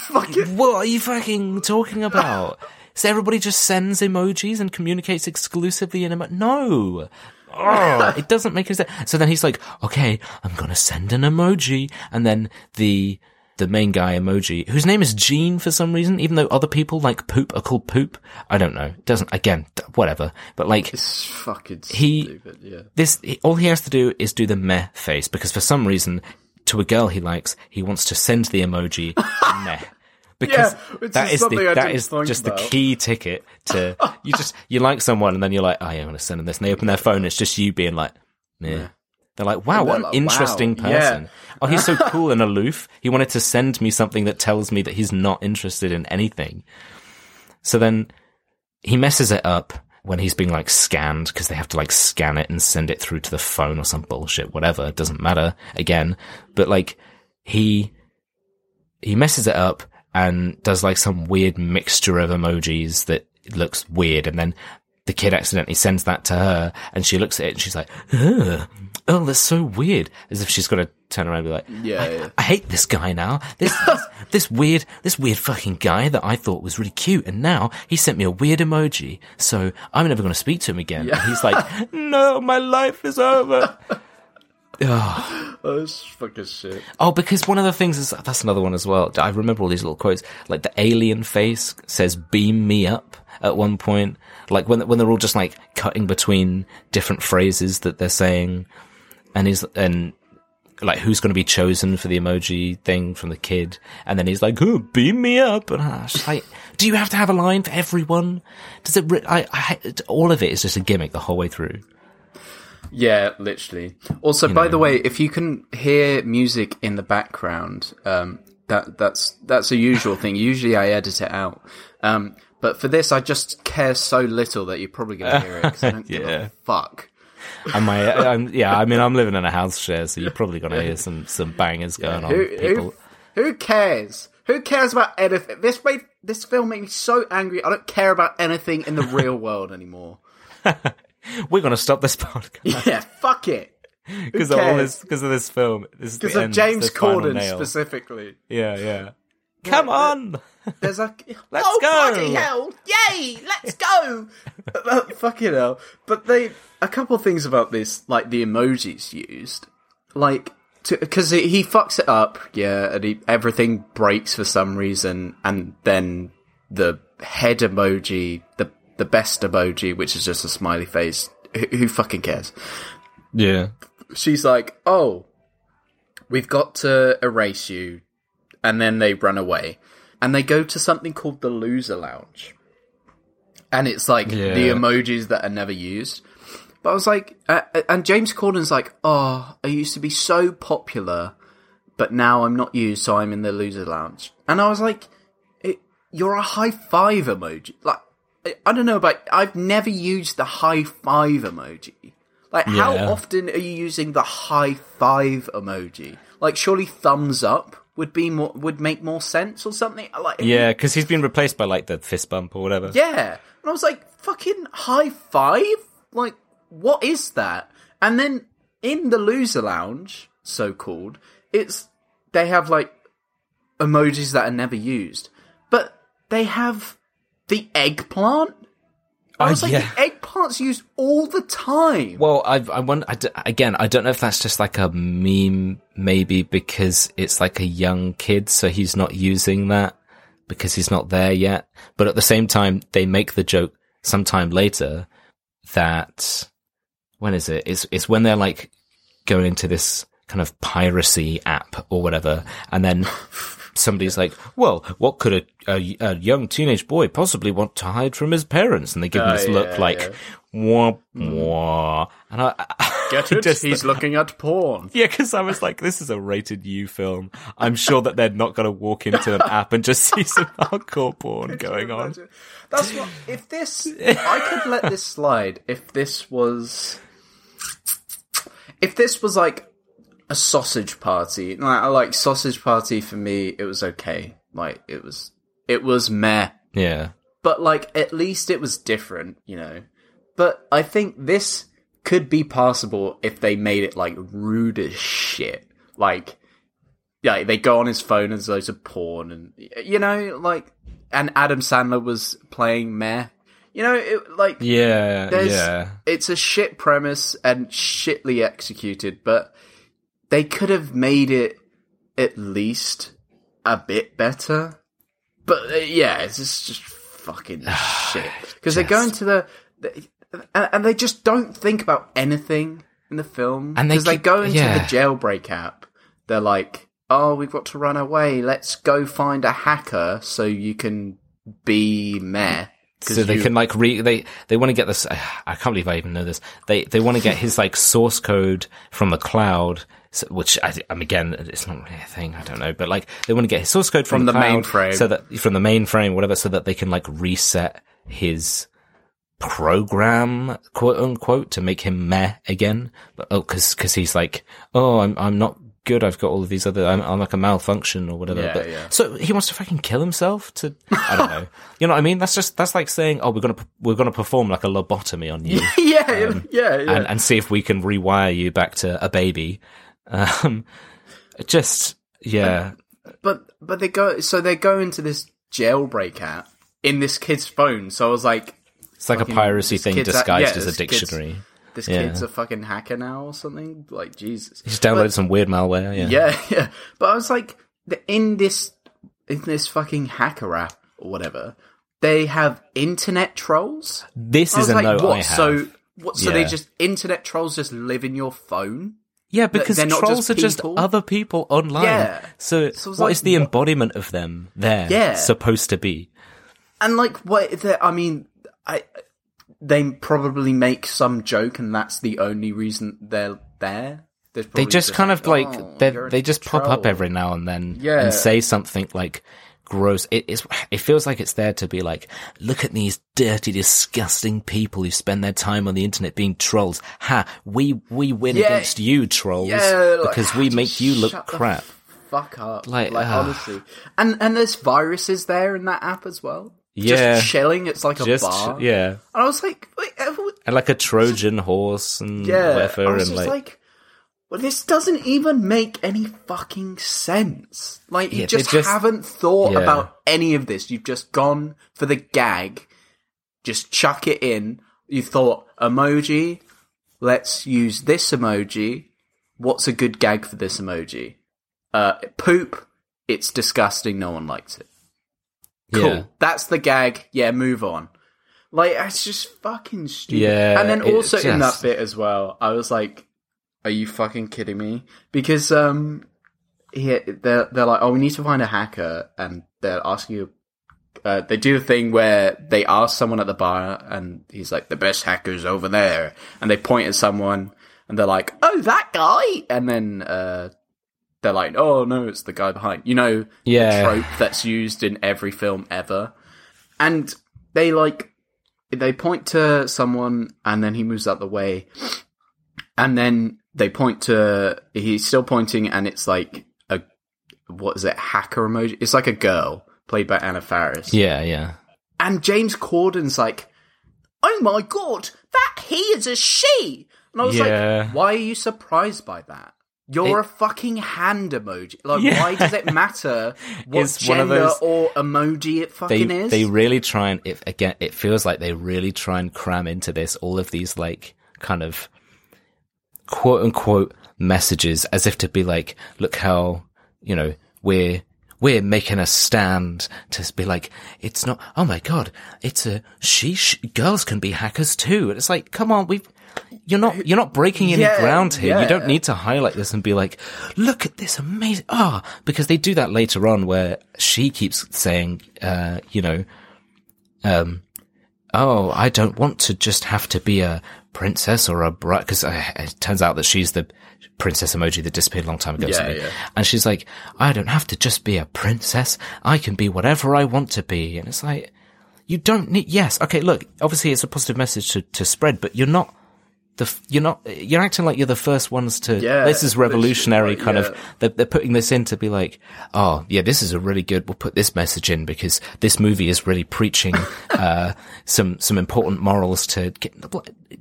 fucking, what are you fucking talking about? So everybody just sends emojis and communicates exclusively in emo- no. Oh, it doesn't make any sense so then he's like okay I'm gonna send an emoji. And then the the main guy emoji whose name is Gene for some reason even though other people like poop are called poop I don't know it doesn't again whatever but like it's fucking He- stupid. Yeah, this he- all he has to do is do the meh face because for some reason to a girl he likes he wants to send the emoji meh because yeah, that is the I that is just about. the key ticket to you just you like someone and then you're like oh yeah I'm gonna send them this and they open their phone and it's just you being like meh. They're like, wow, what an like, interesting wow, yeah. person. Oh, he's so cool and aloof. He wanted to send me something that tells me that he's not interested in anything. So then he messes it up when he's being like scanned because they have to like scan it and send it through to the phone or some bullshit, whatever. It doesn't matter again. But like he, he messes it up and does like some weird mixture of emojis that looks weird. And then the kid accidentally sends that to her and she looks at it and she's like, Ugh, oh, that's so weird. As if she's going to turn around and be like, Yeah, I, yeah. I hate this guy now. This, this, this weird, this weird fucking guy that I thought was really cute. And now he sent me a weird emoji. So I'm never going to speak to him again. And he's like, no, my life is over. oh, it's fucking shit. Oh, because one of the things is that's another one as well. I remember all these little quotes. Like the alien face says "beam me up" at one point. Like when when they're all just like cutting between different phrases that they're saying, and he's and like who's going to be chosen for the emoji thing from the kid, and then he's like, "Oh, beam me up," and I was like, "Do you have to have a line for everyone? Does it? Re- I, I all of it is just a gimmick the whole way through." Yeah, literally. Also, by the way, if you can hear music in the background, um, that that's that's a usual thing. Usually I edit it out. Um, but for this, I just care so little that you're probably going to hear it because I don't give Yeah. a fuck. And my, I'm, yeah, I mean, I'm living in a house share, so you're probably gonna hear some some bangers going on. Who, People, who, who cares? Who cares about anything? This made this film made me so angry. I don't care about anything in the real world anymore. we're gonna stop this podcast Yeah, fuck it. because of all this, because of this film. This Because of end, James Corden specifically. Yeah, yeah. Come on. There's a Let's oh, go. bloody hell! Yay! Let's go! Uh, fucking hell! But they a couple things about this, like the emojis used, like because he fucks it up, yeah, and he, everything breaks for some reason, and then the head emoji, the the best emoji, which is just a smiley face. Who, who fucking cares? Yeah. she's like, "Oh, we've got to erase you," and then they run away, and they go to something called the loser lounge, and it's like the emojis that are never used. But I was like, uh, and James Corden's like, "Oh, I used to be so popular, but now I'm not used, so I'm in the loser lounge," and I was like, it, "You're a high five emoji." Like, I- I don't know, but I've never used the high five emoji. Like, how often are you using the high five emoji? Like, surely thumbs up would be more would make more sense or something. Like, Yeah, because he's been replaced by like the fist bump or whatever. yeah. And I was like, fucking high five? Like, what is that? And then in the loser lounge, so called, it's they have like emojis that are never used, but they have the eggplant. I Oh, was like, yeah. the eggplant's used all the time. Well, I, I wonder, I d- again, I don't know if that's just like a meme, maybe because it's like a young kid, so he's not using that because he's not there yet. But at the same time, they make the joke sometime later that, when is it? It's, it's when they're like going into this kind of piracy app or whatever, and then somebody's like, well, what could a, a, a young teenage boy possibly want to hide from his parents? And they give him Oh, this look like, yeah. wah, hmm. wah. And I, I Get it? just- He's looking at porn. yeah, because I was like, this is a rated U film. I'm sure that they're not going to walk into an app and just see some hardcore porn going on. That's what. If this, I could let this slide. If this was, if this was like a sausage party, like I like sausage party for me, it was okay. Like it was, it was meh. Yeah. But like at least it was different, you know. But I think this could be passable if they made it like rude as shit. Like, yeah, they go on his phone and there's loads of porn and you know, like, and Adam Sandler was playing meh. You know, it like Yeah. yeah. it's a shit premise and shitly executed, but they could have made it at least a bit better. But uh, yeah, it's just, just fucking shit because they go into the and, and they just don't think about anything in the film. And they because they, go into yeah. the jailbreak app, they're like, "Oh, we've got to run away. Let's go find a hacker so you can be meh." So they you- can like re, they, they want to get this, I can't believe I even know this. They, they want to get his like source code from the cloud, which I, mean, again, it's not really a thing. I don't know, but like they want to get his source code from, From the cloud mainframe. so that from the mainframe, whatever, so that they can like reset his program, quote unquote, to make him meh again. But oh, cause, cause he's like, oh, I'm, I'm not good. I've got all of these other, I'm, I'm like a malfunction or whatever. Yeah, but, yeah. So he wants to fucking kill himself to, I don't know. You know what I mean? That's just, that's like saying, oh, we're to, we're to perform like a lobotomy on you yeah, yeah, yeah. and, and see if we can rewire you back to a baby. Um, just, yeah. But but they go so they go into this jailbreak app in this kid's phone. So I was like, It's like a piracy thing disguised yeah, as a this kid's- dictionary. this Yeah. kid's a fucking hacker now or something. Like Jesus. He just downloaded some weird malware. Yeah. Yeah, yeah. But I was like, the, in this in this fucking hacker app or whatever, they have internet trolls. This is a like, note what? I have. So what? So they just internet trolls just live in your phone? yeah, because they're trolls just are just other people online. Yeah. So, So what like, is the what- embodiment of them there Yeah. supposed to be? And like, what? the- I mean, I they probably make some joke, and that's the only reason they're there. they just kind of like, like "Oh, they they just pop up every now and then Yeah. and say something like gross. It is. It feels like it's there to be like, look at these dirty, disgusting people who spend their time on the internet being trolls. Ha! We we win Yeah. against you, trolls, Yeah, like, because we make you look crap. Fuck up, Like, like, ah. honestly, and and there's viruses there in that app as well. Yeah. just chilling. It's like a Just bar. yeah, and I was like, uh, what- and like a Trojan horse and yeah. I whatever, was and just like, like, well, this doesn't even make any fucking sense. Like, you Yeah, just, just- haven't thought yeah. about any of this. You've just gone for the gag. Just chuck it in. You thought emoji. Let's use this emoji. What's a good gag for this emoji? Uh, poop. It's disgusting. No one likes it. Cool. yeah, That's the gag. Yeah, move on. Like it's just fucking stupid. Yeah, and then also in that bit as well, I was like, "Are you fucking kidding me?" Because um, he, they're they're like, "Oh, we need to find a hacker," and they're asking you. Uh, they do a thing where they ask someone at the bar, and he's like, "The best hacker's over there," and they point at someone, and they're like, "Oh, that guy," and then uh, they're like, "Oh no, it's the guy behind." You know, Yeah. the trope that's used in every film ever, and they like they point to someone, and then he moves out the way, and then they point to he's still pointing, and it's like a what is it hacker emoji? It's like a girl played by Anna Faris, yeah, yeah. and James Corden's like, "Oh my god, that he is a she," and I was Yeah. like, "Why are you surprised by that?" You're a fucking hand emoji. Like, Yeah. why does it matter what It's one of gender those- or emoji it They fucking is? they really try and if again, it feels like they really try and cram into this all of these like kind of quote unquote messages as if to be like, look how you know we're we're making a stand to be like, it's not. Oh my god, it's a she. sh girls can be hackers too. And it's like, come on, we've. You're not. You're not breaking any Yeah, ground here. You don't need to highlight this and be like, look at this amazing. Ah, because they do that later on where she keeps saying, uh, you know, um, oh, I don't want to just have to be a princess or a bride, because uh, it turns out that she's the princess emoji that disappeared a long time ago. Yeah, yeah. And she's like, I don't have to just be a princess. I can be whatever I want to be. And it's like, you don't need, yes, okay, look, obviously it's a positive message to, to spread, but you're not, the, f- you're not, you're acting like you're the first ones to, Yeah, this is revolutionary kind yeah. of, they're, they're putting this in to be like, oh, yeah, this is a really good, we'll put this message in because this movie is really preaching, uh, some, some important morals to get,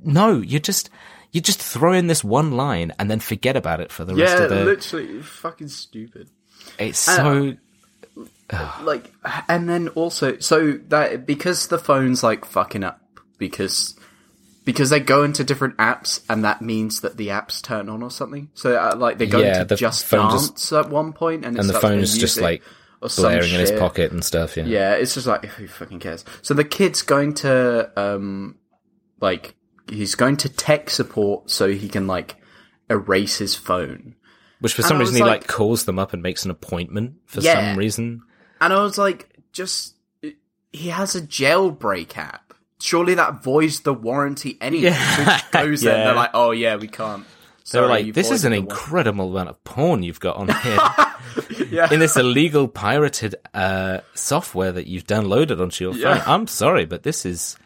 no, you just, you just throw in this one line and then forget about it for the rest yeah, of the, literally, fucking stupid. it's so, like and then also so that because the phone's like fucking up because because they go into different apps and that means that the apps turn on or something so uh, like they go Yeah, into the just phone dance just- at one point and, and the phone is just like blaring in his pocket and stuff. Yeah. yeah it's just like who fucking cares so the kid's going to um like he's going to tech support so he can like erase his phone Which for some reason he like- like calls them up and makes an appointment for Yeah. some reason. And I was like, just he has a jailbreak app. Surely that voids the warranty anyway. Yeah. So goes there and they're like, oh yeah, we can't. They were like, "This is an incredible amount of porn you've got on here. Yeah. in this illegal pirated uh, software that you've downloaded onto your phone." Yeah. I'm sorry, but this is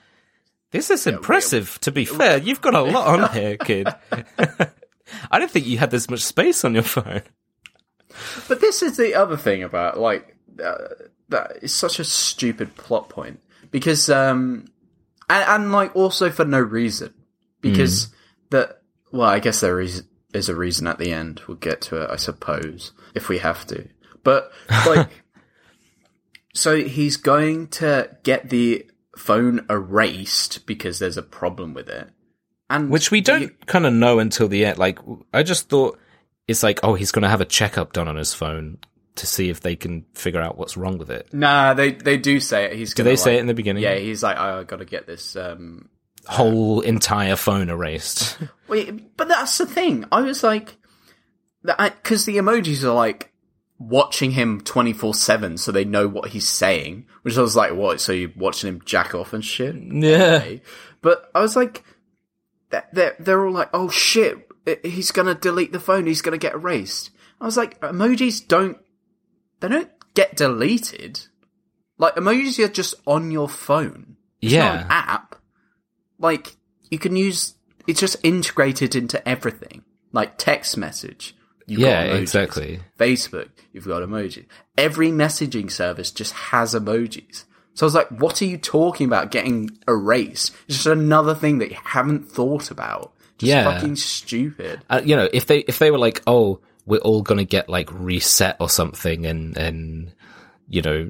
this is impressive. To be fair, you've got a lot on here, kid. I don't think you had this much space on your phone. But this is the other thing about like uh, that is such a stupid plot point because um and, and like also for no reason. Because Hmm. that well I guess there is is a reason at the end. We'll get to it I suppose if we have to. But like so he's going to get the phone erased because there's a problem with it. And Which we don't kind of know until the end. Like, I just thought it's like, oh, he's going to have a checkup done on his phone to see if they can figure out what's wrong with it. Nah, they they do say it. He's Do they say it in the beginning? Yeah, he's like, oh, I got to get this. Um, Whole entire phone erased. wait, but that's the thing. I was like, because the emojis are like watching him twenty four seven, so they know what he's saying. Which I was like, what? So you're watching him jack off and shit? yeah. Okay. But I was like, they're, they're all like, oh shit. He's gonna delete the phone. He's gonna get erased. I was like, emojis don't they don't get deleted. Like emojis are just on your phone. It's Yeah. app. Like you can use. It's just integrated into everything. Like text message. You've Yeah, exactly. Facebook, you've got emojis. Every messaging service just has emojis. So I was like, what are you talking about getting erased? It's just another thing that you haven't thought about. Just Yeah. fucking stupid. Uh, you know, if they if they were like, oh, we're all gonna get like reset or something, and and you know,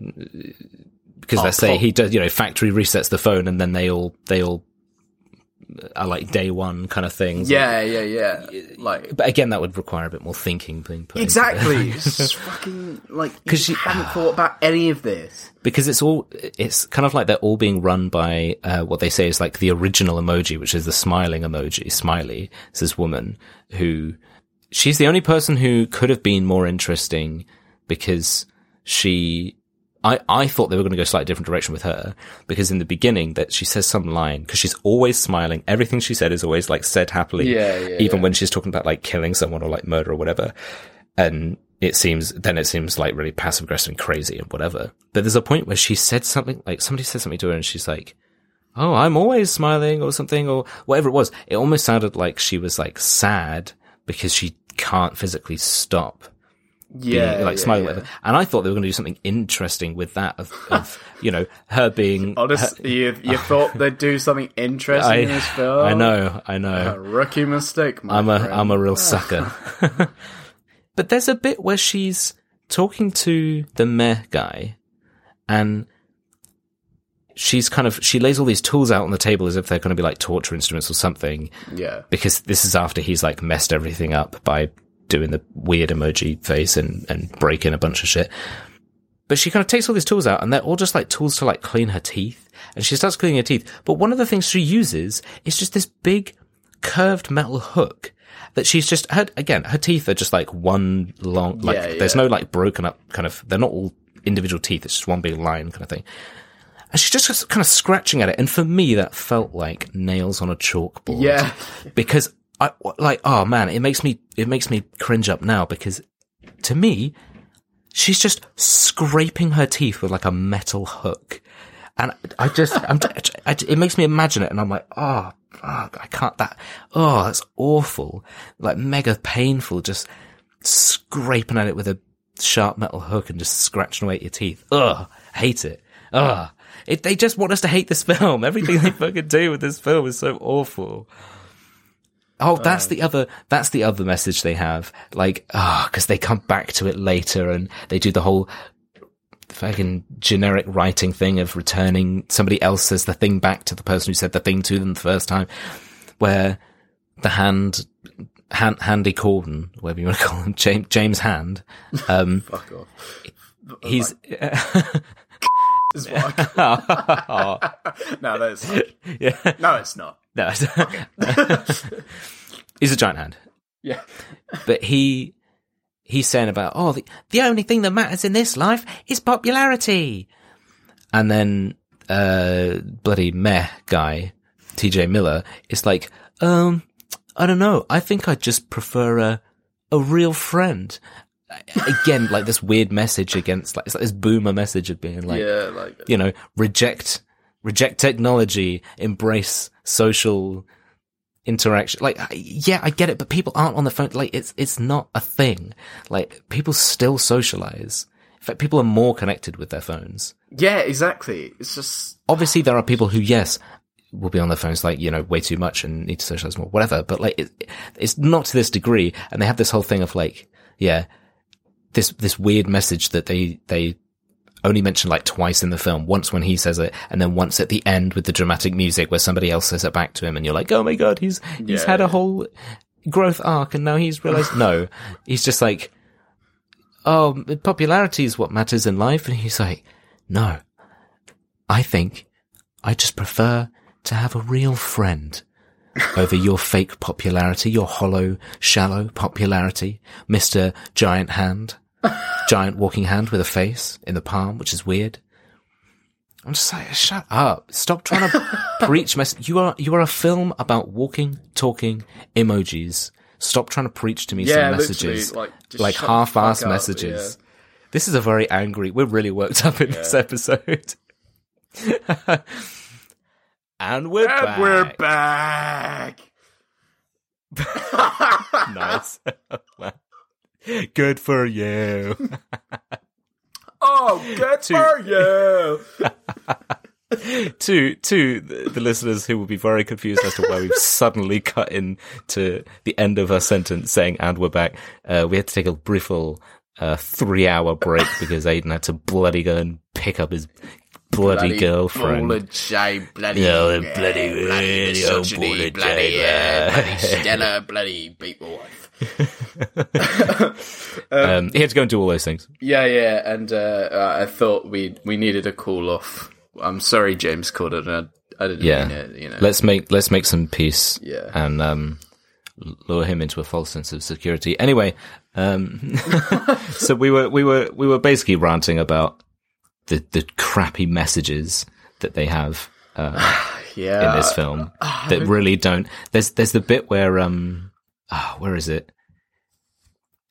because let's say he does, you know, factory resets the phone, and then they all they all are like day one kind of things. Yeah, yeah, yeah. Like But again, that would require a bit more thinking being put. exactly. it's fucking like because you- haven't thought about any of this. because it's all it's kind of like they're all being run by uh, what they say is like the original emoji, which is the smiling emoji, smiley. It's this woman who she's the only person who could have been more interesting because she. I, I thought they were going to go a slightly different direction with her because in the beginning that she says some line because she's always smiling. Everything she said is always like said happily. Yeah, yeah, Even yeah. when she's talking about like killing someone or like murder or whatever and it seems then it seems like really passive aggressive and crazy and whatever. But there's a point where she said something like somebody said something to her and she's like, "Oh, I'm always smiling" or something or whatever it was. It almost sounded like she was like sad because she can't physically stop being, Yeah, like yeah, smiling. yeah. And I thought they were going to do something interesting with that of, of you know her being. Honestly, you, you thought they'd do something interesting I, in this film? I know, I know. A rookie mistake, I'm a friend. am a real sucker. but there's a bit where she's talking to the meh guy, and she's kind of she lays all these tools out on the table as if they're going to be like torture instruments or something. Yeah. Because this is after he's like messed everything up by doing the weird emoji face and and breaking a bunch of shit. But she kind of takes all these tools out and they're all just like tools to like clean her teeth. And she starts cleaning her teeth. But one of the things she uses is just this big curved metal hook that she's just her, again, her teeth are just like one long, like Yeah, there's no like broken up kind of, they're not all individual teeth. It's just one big line kind of thing. And she's just kind of scratching at it. And for me, that felt like nails on a chalkboard Yeah. because I like oh man, it makes me it makes me cringe up now because to me, she's just scraping her teeth with like a metal hook, and I just I'm I, it makes me imagine it, and I'm like oh. fuck, I can't that. Oh, that's awful. Like mega painful. Just scraping at it with a sharp metal hook and just scratching away at your teeth. Ugh, hate it. Ugh. It, they just want us to hate this film. Everything they fucking do with this film is so awful. Oh, that's the other, that's the other message they have. Like, ah, cause they come back to it later and they do the whole fucking generic writing thing of returning somebody else says the thing back to the person who said the thing to them the first time, where the hand, hand Handy Corden, whatever you want to call him, James, James Hand, um, Fuck off. he's, Is what I- no, that's not. yeah, No, it's not. no, he's a giant hand. Yeah. but he he's saying about oh the, the only thing that matters in this life is popularity and then uh bloody meh guy tj miller is like um i don't know i think i just prefer a a real friend again like this weird message against like it's like this boomer message of being like yeah, like you know reject reject technology embrace social interaction. Like yeah i get it but people aren't on the phone like it's it's not a thing. Like people still socialize. In fact people are more connected with their phones. Yeah, exactly. It's just obviously there are people who yes will be on their phones like you know way too much and need to socialize more whatever but like it, it's not to this degree and they have this whole thing of like yeah this this weird message that they they only mention like twice in the film. Once when he says it and then once at the end with the dramatic music where somebody else says it back to him and you're like oh my god he's he's Yeah, had a whole growth arc and now he's realized no. He's just like oh popularity is what matters in life. And he's like no. I think I just prefer to have a real friend over your fake popularity, your hollow, shallow popularity, Mr. Giant Hand, giant walking hand with a face in the palm, which is weird. I'm just like, shut up. Stop trying to preach mess. You are, you are a film about walking, talking emojis. stop trying to preach to me Yeah, some messages, like, like half-ass fuck up, messages. This is a very angry. We're really worked up in this episode. and we're And back. we're back. nice. Good for you. Oh, good for you. to to the, the listeners who will be very confused as to why we've suddenly cut in to the end of our sentence saying "and we're back," uh, we had to take a brief little uh, three-hour break because Aiden had to bloody go and pick up his bloody, girlfriend. Ball of J, bloody, Yeah, the yeah, bloody, bloody really old misogyny, ball of bloody, yeah, man. bloody Stella, bloody beat my wife. um, he had to go and do all those things. Yeah, yeah, and uh, uh, I thought we we needed a call off. I'm sorry, James Corden. I, I didn't Yeah. mean it. You know. Let's make let's make some peace. Yeah. and um, lure him into a false sense of security. Anyway, um, so we were we were we were basically ranting about the the crappy messages that they have uh, yeah. in this film that really don't. There's there's the bit where um, ah, where is it?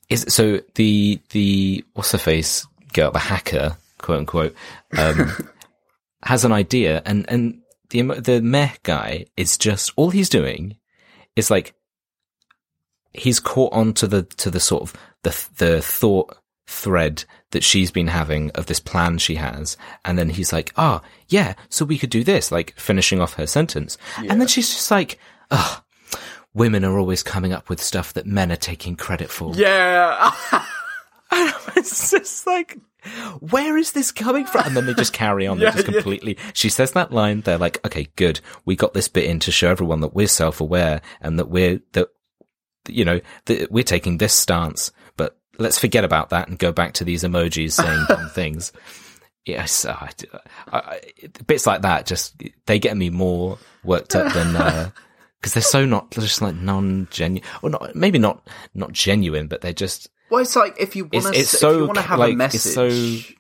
Is so the the what's her face girl, the hacker, quote unquote, um, has an idea, and and the the meh guy is just all he's doing is like he's caught onto the to the sort of the the thought thread that she's been having of this plan she has and then he's like ah yeah so we could do this like finishing off her sentence and then she's just like ugh, women are always coming up with stuff that men are taking credit for yeah. it's just like, where is this coming from? And then they just carry on. Yeah, they just yeah. completely. She says that line. They're like, okay, good. We got this bit in to show everyone that we're self-aware and that we're that you know that we're taking this stance. Let's forget about that and go back to these emojis saying dumb things. Yes, I, I, I, bits like that just they get me more worked up than. Uh, because they're so not they're just like non-genuine or not maybe not not genuine but they're just well, it's like if you want to, so you want to have like, a it's message, so-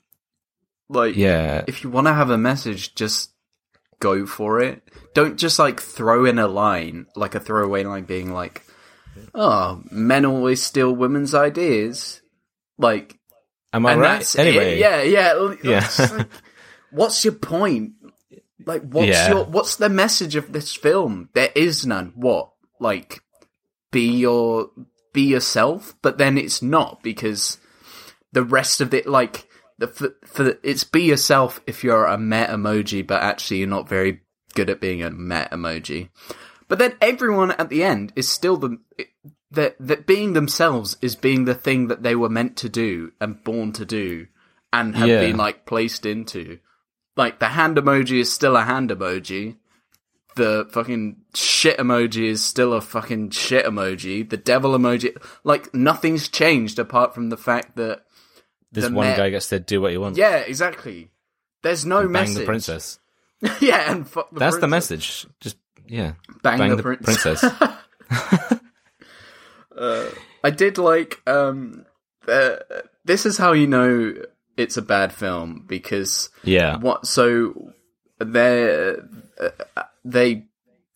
like yeah if you want to have a message, just go for it. Don't just like throw in a line, like a throwaway line, being like, "Oh, men always steal women's ideas." Like, Am I right? Anyway, it. yeah, yeah. Yeah. like, what's your point? Like, what's Yeah. your what's the message of this film? There is none. What? Like, be your be yourself, but then it's not because the rest of it, like, the for, for it's be yourself if you're a met emoji, but actually you're not very good at being a met emoji. But then everyone at the end is still the that that being themselves is being the thing that they were meant to do and born to do and have Yeah. been like placed into. Like the hand emoji is still a hand emoji. The fucking shit emoji is still a fucking shit emoji. The devil emoji, like nothing's changed apart from the fact that this one Met- guy gets to do what he wants. yeah, exactly. There's no bang message. the princess. yeah, and fuck the That's the message. Just yeah, Bang, bang the, the, prin- princess. I did like um uh, this is how you know it's a bad film because yeah, what so they uh, they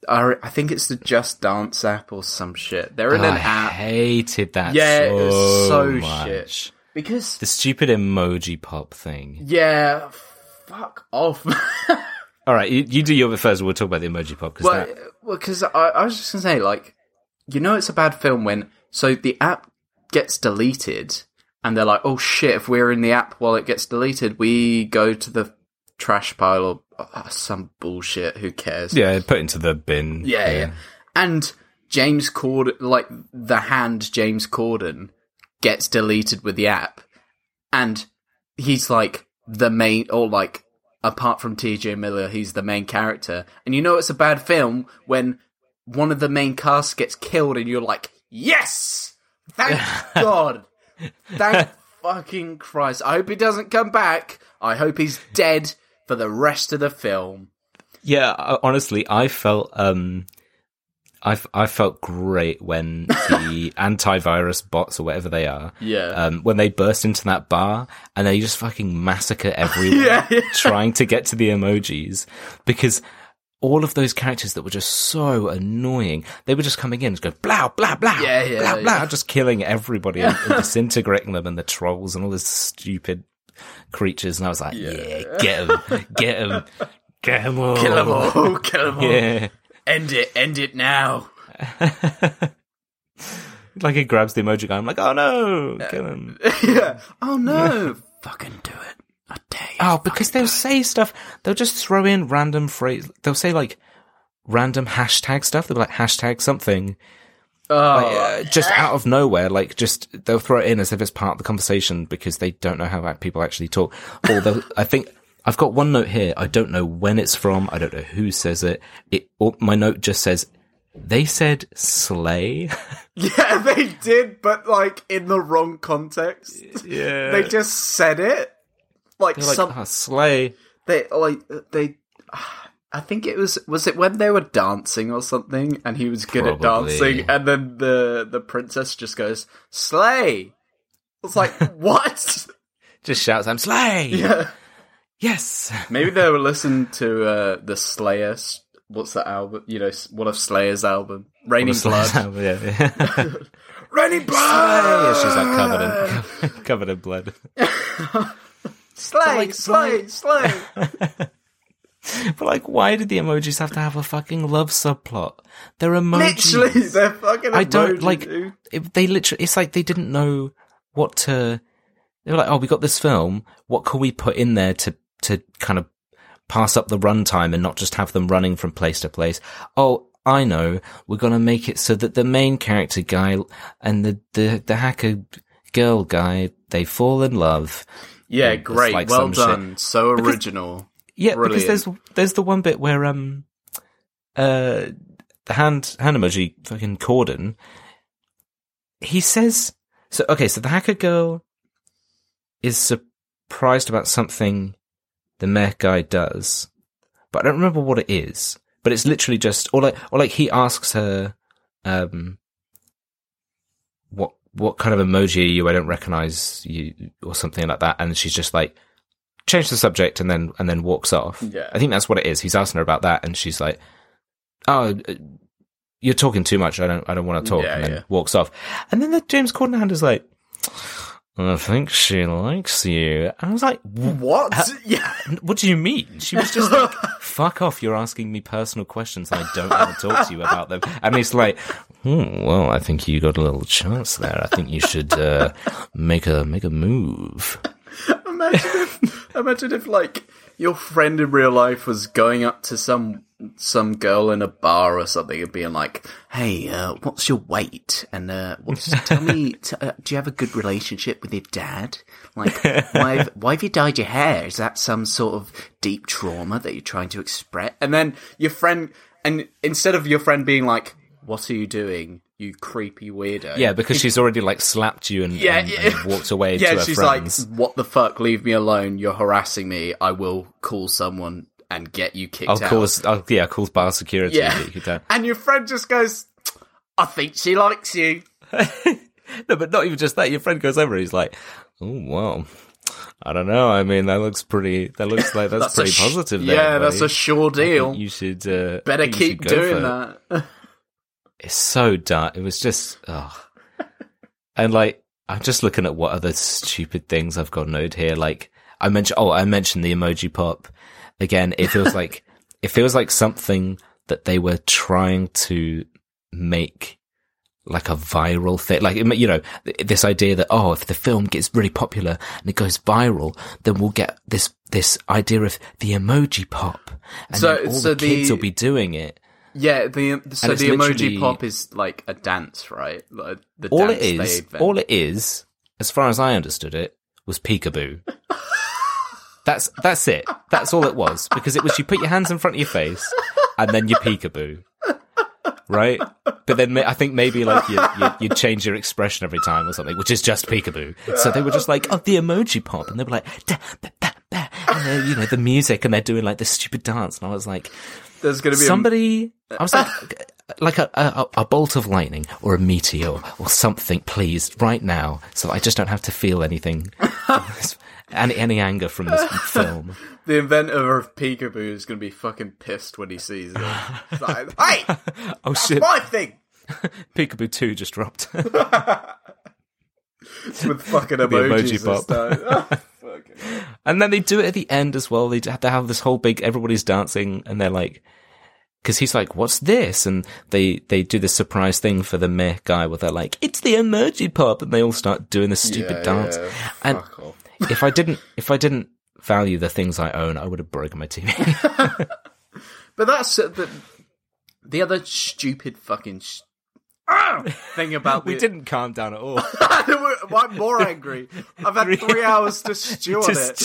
are I think it's the Just Dance app or some shit. They're in an I app hated that. Yeah, so it was so much. shit. because The stupid emoji pop thing. yeah, fuck off. All right, you, you do your bit first. We'll talk about the emoji pop because well, that. well, because I, I was just gonna say like you know it's a bad film when so the app gets deleted and they're like oh shit if we're in the app while it gets deleted we go to the trash pile or uh, some bullshit who cares Yeah, put into the bin. yeah, yeah. And James Corden, like the hand James Corden, gets deleted with the app, and he's like the main, or like apart from T.J. Miller, he's the main character. And you know it's a bad film when one of the main cast gets killed, and you're like, yes, thank God, thank fucking Christ. I hope he doesn't come back. I hope he's dead for the rest of the film. Yeah, honestly, I felt um, I I felt great when the antivirus bots or whatever they are, Yeah. um, when they burst into that bar and they just fucking massacre everyone Yeah, yeah. trying to get to the emojis because all of those characters that were just so annoying, they were just coming in and go blah blah blah, Yeah, yeah, blah blah, just killing everybody and, and disintegrating them and the trolls and all this stupid creatures. And I was like, yeah, get them, get them, get them all, Kill them all. Kill them all. Yeah. End it. End it now. Like he grabs the emoji guy. I'm like, oh no, kill him. yeah. Oh no. Fucking do it. I dare you. Oh, because they'll say stuff. They'll just throw in random phrase. They'll say like random hashtag stuff. They'll be like hashtag something Oh, uh, just out of nowhere. Like just they'll throw it in as if it's part of the conversation because they don't know how people actually talk. Or I think I've got one note here. I don't know when it's from. I don't know who says it. It or my note just says they said slay. yeah, they did, but like in the wrong context. yeah, They just said it. Like They're like some "Ah, slay. they like they I think it was was it when they were dancing or something and he was good at dancing and then the the princess just goes slay. It's like what? Just shouts, "I'm slay." yeah. Yes. Maybe they were listening to uh the Slayer what's that album? You know, one of Slayer's album. Raining Blood. yeah, yeah. Raining Blood. she's like covered in covered in blood. Slay, like, slay, slay. But like, why did the emojis have to have a fucking love subplot? They're emojis. Literally, they're fucking I don't like. It, they literally. It's like they didn't know what to. They were like, "Oh, we got this film. What can we put in there to to kind of pass up the runtime and not just have them running from place to place?" Oh, I know. We're gonna make it so that the main character guy and the the the hacker girl guy they fall in love. Yeah, great. like well some shit. done. So original. Yeah, Brilliant. because there's there's the one bit where um uh the hand hand emoji fucking Corden he says so okay, so the hacker girl is surprised about something the mech guy does. But I don't remember what it is. But it's literally just or like or like he asks her um what what kind of emoji are you? I don't recognize you or something like that and she's just like change the subject and then and then walks off. Yeah. I think that's what it is. He's asking her about that, and she's like, "Oh, you're talking too much. I don't I don't want to talk." Yeah, and then yeah. walks off. And then the James Corden hand is like, "I think she likes you." I was like, "Wh- What? yeah. "What do you mean?" She was just like, "Fuck off! You're asking me personal questions. and I don't want to talk to you about them." And it's like, hmm, "Well, I think you got a little chance there. I think you should uh, make a make a move." Imagine if, imagine if like your friend in real life was going up to some some girl in a bar or something and being like, "Hey, uh, what's your weight? And uh, what's tell me, t- uh, do you have a good relationship with your dad? Like, why have, why have you dyed your hair? Is that some sort of deep trauma that you're trying to express?" And then your friend, and instead of your friend being like, "What are you doing?" You creepy weirdo. Yeah, because she's already like slapped you and, Yeah, and, yeah. and walked away yeah, to her she's friends. like, "What the fuck? Leave me alone! You're harassing me. I will call someone and get you kicked I'll out." I'll, yeah, calls bar security. yeah, and get you and your friend just goes, "I think she likes you." No, but not even just that. Your friend goes over. He's like, "Oh well, I don't know. I mean, that looks pretty. That looks like that's, That's pretty sh- positive. there, Yeah, that's buddy. a sure deal. You should uh, Better you keep should doing that. It's so dark. It was just, ugh. and like, I'm just looking at what other stupid things I've got noted here. Like, I mentioned, oh, I mentioned the emoji pop. Again, it feels like, it feels like something that they were trying to make like a viral thing. Like, you know, this idea that, oh, if the film gets really popular and it goes viral, then we'll get this, this idea of the emoji pop. And So- all so the kids the- will be doing it. yeah, the so the emoji pop is like a dance, right? Like the all dance it is, all it is, as far as I understood it, was peekaboo. that's that's it. That's all it was because it was you put your hands in front of your face and then you peekaboo, right? But then I think maybe like you you you change your expression every time or something, which is just peekaboo. So they were just like, oh, the emoji pop, and they were like, and you know, the music, and they're doing like this stupid dance, and I was like, There's gonna be a- somebody i was like like a, a a bolt of lightning or a meteor or something please right now so i just don't have to feel anything any any anger from this film. The inventor of Peekaboo is going to be fucking pissed when he sees it. Like, hey, Oh that's shit! my thing. Peekaboo two just dropped. With fucking emoji emojis and pop. stuff. Oh, and then they do it at the end as well. They have to have this whole big, everybody's dancing and they're like, cause he's like, what's this? And they, they do this surprise thing for the meh guy where they're like, it's the emoji pop. And they all start doing this stupid Yeah, dance. yeah, And- fuck off. If I didn't, if I didn't value the things I own, I would have broken my TV. But that's uh, the the other stupid fucking thing about we the- didn't calm down at all. I'm more angry. I've had three hours to stew on it.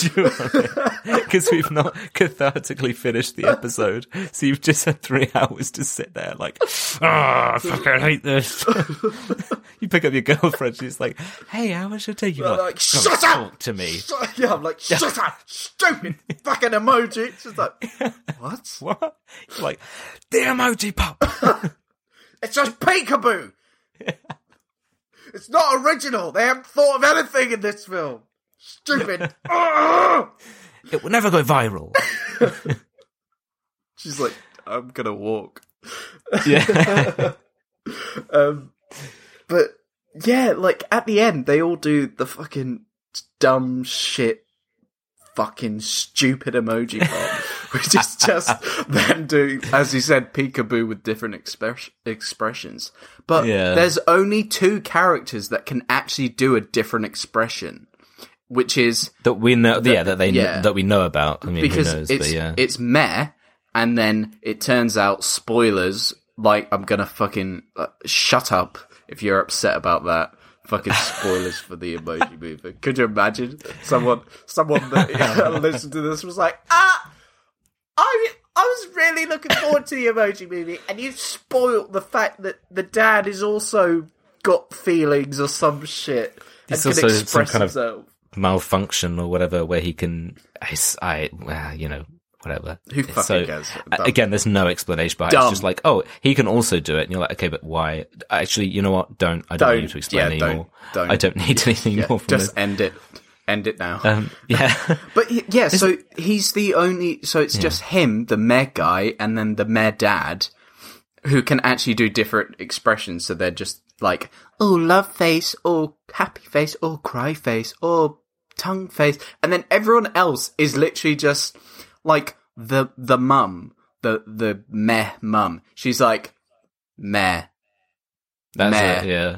Because we've not cathartically finished the episode. So you've just had three hours to sit there like, ah, I fucking hate this. you pick up your girlfriend, she's like, hey, how was your day? You're Like, like, "Don't shut up! to me. Shut- Yeah, I'm like, shut up, stupid fucking emoji. She's like, what? What? You're like, the emoji pop. It's just peekaboo. It's not original. They haven't thought of anything in this film. Stupid. It will never go viral. She's like, I'm gonna walk. Yeah. Um, but yeah, like at the end, they all do the fucking dumb shit, fucking stupid emoji which is just them doing, as you said, peekaboo with different express- expressions. But Yeah. there's only two characters that can actually do a different expression, which is that we know, yeah, that they, yeah. that we know about. I mean, because who knows, it's but yeah. it's meh, and then it turns out spoilers. Like I'm gonna fucking uh, shut up if you're upset about that. Fucking spoilers for the emoji movie. Could you imagine someone someone that listened to this was like, ah, I I was really looking forward to the emoji movie, and you spoiled the fact that the dad is also got feelings or some shit He's also some express kind of- malfunction or whatever where he can I, I well, you know whatever Who It's fucking cares? Dumb. again there's no explanation behind it. It's just like oh he can also do it and you're like okay but why actually you know what don't I don't, Don't. need to explain Yeah, don't. anymore Don't. I don't need anything Yeah, more from just this end it. End it now. um yeah But yeah, so he's the only. So it's just him, the mayor guy, and then the mayor dad, who can actually do different expressions. So they're just like, oh, love face, or happy face, or cry face, or tongue face, and then everyone else is literally just like the the mum, the the meh mum. She's like meh that's Meh. it yeah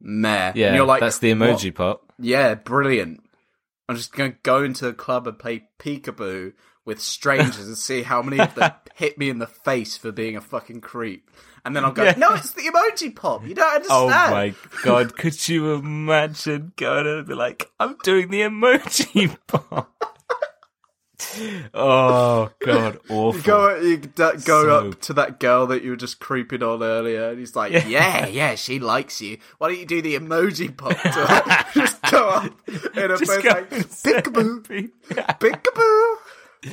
meh. yeah and you're like that's the "What?" emoji pop Yeah, brilliant. I'm just going to go into a club and play peekaboo with strangers and see how many of them hit me in the face for being a fucking creep. And then I'll go, Yeah. no, it's the emoji pop. You don't understand. oh my god could you imagine going and be like I'm doing the emoji pop oh god awful You go, you go So- up to that girl that you were just creeping on earlier, and he's like, Yeah. "Yeah, yeah, she likes you. Why don't you do the emoji pop to her? just go up in a bit like and peekaboo, Yeah. peekaboo."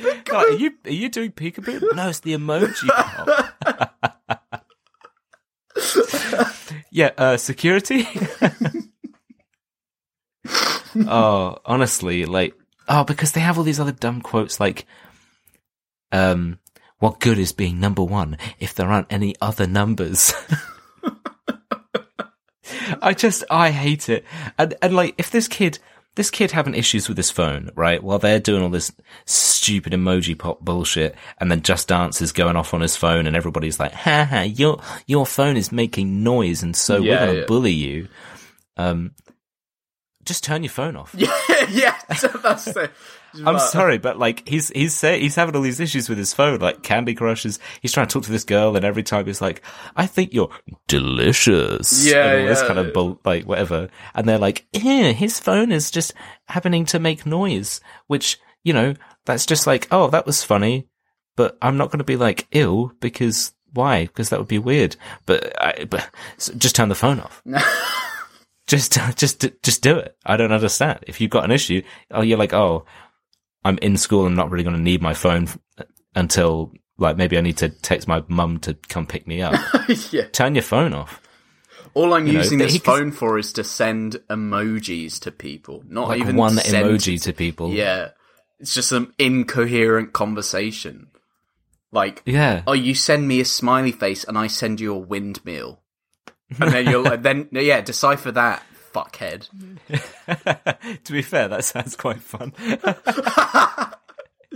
Like, are you are you doing peekaboo? No, it's the emoji pop. yeah, uh, security. oh, honestly, like, oh, because they have all these other dumb quotes, like, um, what good is being number one if there aren't any other numbers? I just, I hate it. And, and like, if this kid, this kid having issues with his phone, right? While they're doing all this stupid emoji pop bullshit and then Just Dance is going off on his phone and everybody's like, ha ha, your, your phone is making noise and so Yeah, we're going to yeah. bully you. Um, just turn your phone off. Yeah, yeah. That's the. I'm sorry, but like he's he's say, he's having all these issues with his phone, like Candy Crushes. He's trying to talk to this girl, and every time he's like, "I think you're delicious," Yeah, and all this kind of bull, like whatever. And they're like, "Yeah, his phone is just happening to make noise," which you know that's just like, "Oh, that was funny," but I'm not going to be like ill because why? Because that would be weird. But I, but so just turn the phone off. just just just do it. I don't understand. If you've got an issue, oh, you're like, oh, I'm in school. I'm not really going to need my phone until like maybe I need to text my mum to come pick me up. yeah. Turn your phone off. All I'm know, using that this phone for is to send emojis to people, not like even one send- emoji to people. Yeah, it's just some incoherent conversation. Like, Yeah. oh, you send me a smiley face and I send you a windmill, and then you're like, then yeah, decipher that, fuckhead. to be fair, that sounds quite fun.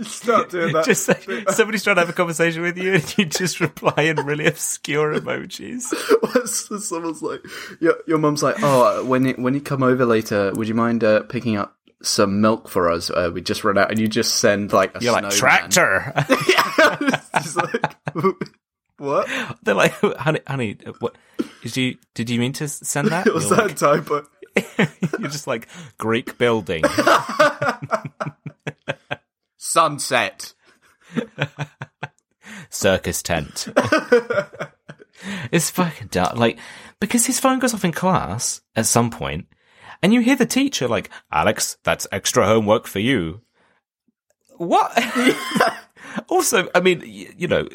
Stop doing that. just say, somebody's trying to have a conversation with you, and you just reply in really obscure emojis. Someone's like, your, your mum's like, oh, when you, when you come over later, would you mind uh, picking up some milk for us? Uh, we just run out, and you just send like a You're like snowman. tractor. It's just like, what? They're like, honey, honey, what did you did you mean to send that? it Was You're that typo? like- you're just like Greek building. Sunset. circus tent. it's fucking dark. Like, because his phone goes off in class at some point, and you hear the teacher like, Alex, that's extra homework for you. What? Also, I mean, you know,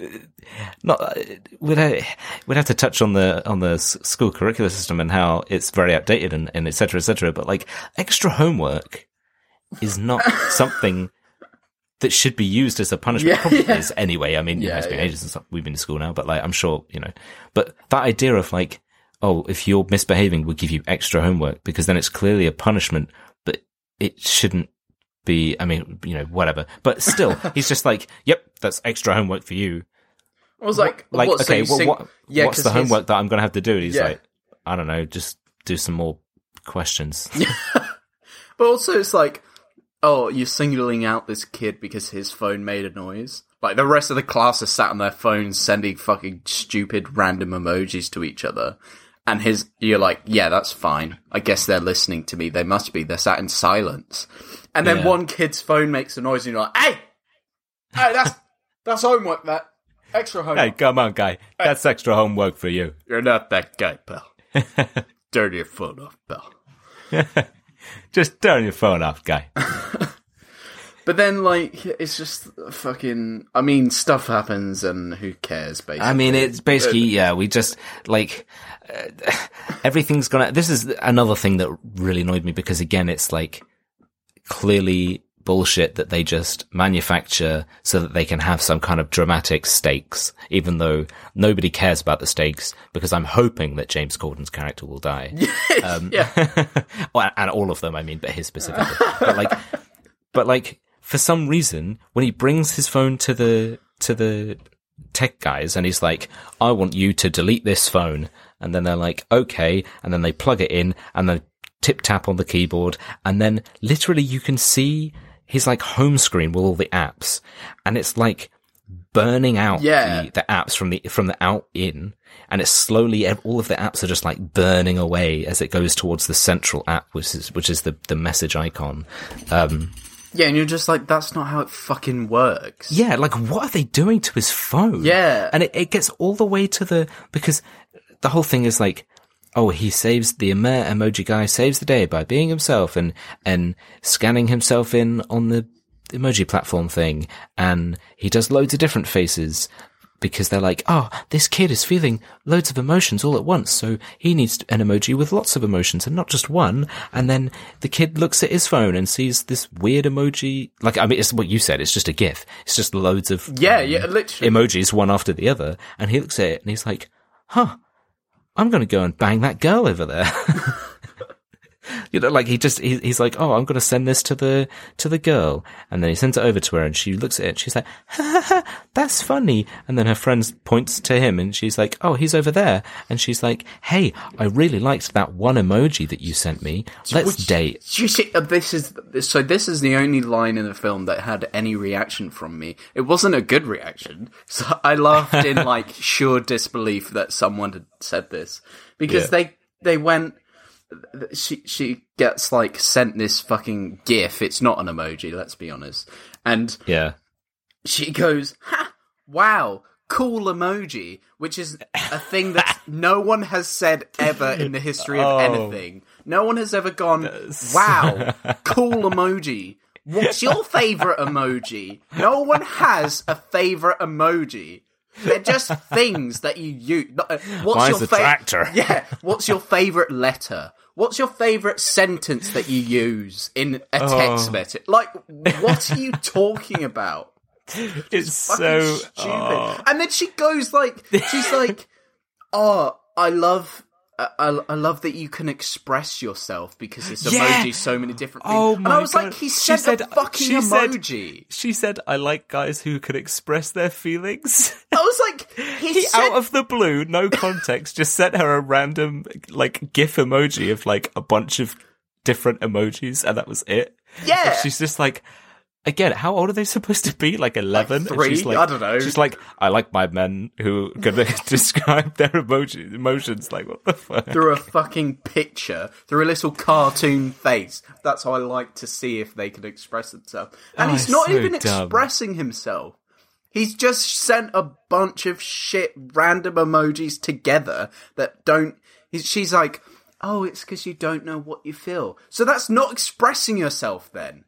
not we'd have, we'd have to touch on the on the school curricular system and how it's very outdated and, and et cetera, et cetera. But like, extra homework is not something that should be used as a punishment. Yeah, Probably yeah. is anyway. I mean, you know, it's been yeah. ages since we've been to school now, but like, I'm sure, you know, but that idea of like, oh, if you're misbehaving, we'll give you extra homework because then it's clearly a punishment, but it shouldn't be, I mean, you know, whatever. But still, he's just like, yep, that's extra homework for you. I was like, Like, what, okay, you well, sing- what, yeah, what's the his- homework that I'm going to have to do? And he's Yeah. like, I don't know, just do some more questions. But also, it's like, oh, you're singling out this kid because his phone made a noise. Like the rest of the class are sat on their phones sending fucking stupid random emojis to each other. And his, you're like, yeah, that's fine. I guess they're listening to me. They must be. They're sat in silence. And then Yeah. one kid's phone makes a noise, and you're like, hey, hey, that's that's homework. That extra homework. hey, come on, guy. That's extra homework for you. You're not that guy, pal. Turn your phone off, pal. Just turn your phone off, guy. But then, like, it's just fucking. I mean, stuff happens, and who cares? Basically, I mean, it's basically yeah. We just like uh, everything's gonna. This is another thing that really annoyed me because again, it's like clearly bullshit that they just manufacture so that they can have some kind of dramatic stakes, even though nobody cares about the stakes. Because I'm hoping that James Corden's character will die, um, and all of them. I mean, but his specifically. but like, but like for some reason when he brings his phone to the to the tech guys and he's like i want you to delete this phone and then they're like okay and then they plug it in and then tip tap on the keyboard and then literally you can see his like home screen with all the apps and it's like burning out Yeah. the, the apps from the from the out in and it's slowly all of the apps are just like burning away as it goes towards the central app which is which is the the message icon um yeah, and you're just like, that's not how it fucking works. Yeah, like what are they doing to his phone? Yeah. And it, it gets all the way to the, because the whole thing is like, oh, he saves the emo- emoji guy saves the day by being himself and, and scanning himself in on the emoji platform thing. And he does loads of different faces because they're like, oh, this kid is feeling loads of emotions all at once. So he needs an emoji with lots of emotions and not just one. And then the kid looks at his phone and sees this weird emoji. Like, I mean, it's what you said. It's just a GIF. It's just loads of Yeah, yeah, literally. emojis one after the other. And he looks at it and he's like, huh, I'm going to go and bang that girl over there. you know, like he just, he, he's like, oh, I'm going to send this to the, to the girl. And then he sends it over to her and she looks at it and she's like, ha ha ha, that's funny. And then her friend points to him and she's like, oh, he's over there. And she's like, hey, I really liked that one emoji that you sent me. Let's Which- date. You see, uh, this is so. This is the only line in the film that had any reaction from me. It wasn't a good reaction, so I laughed in like sure disbelief that someone had said this because Yeah. they they went. She she gets like sent this fucking gif. It's not an emoji. Let's be honest. And Yeah. she goes, ha, wow, cool emoji, which is a thing that no one has said ever in the history of Oh. anything. No one has ever gone, wow, cool emoji. What's your favorite emoji? No one has a favorite emoji. They're just things that you use. Uh, What's Mine's your fa- tractor. Yeah. What's your favorite letter? What's your favorite sentence that you use in a Oh. text message? Like, what are you talking about? It's Fucking so stupid. oh. And then she goes like, she's like, "Oh, I love." I, I love that you can express yourself because this Yeah. emoji so many different things. Oh and I was God. like, he She said, said- a fucking she said- emoji. She said, "I like guys who can express their feelings." I was like, he, he said, out of the blue, no context, just sent her a random like GIF emoji of like a bunch of different emojis, and that was it. yeah. And she's just like, again, how old are they supposed to be? Like eleven? And three? like, I don't know. She's like, I like my men who can describe their emoji emotions. Like, what the fuck? through a fucking picture, through a little cartoon face. That's how I like to see if they can express themselves. And Oh, he's not so even dumb. expressing himself. He's just sent a bunch of shit random emojis together that don't. She's like, oh, it's because you don't know what you feel. So that's not expressing yourself then.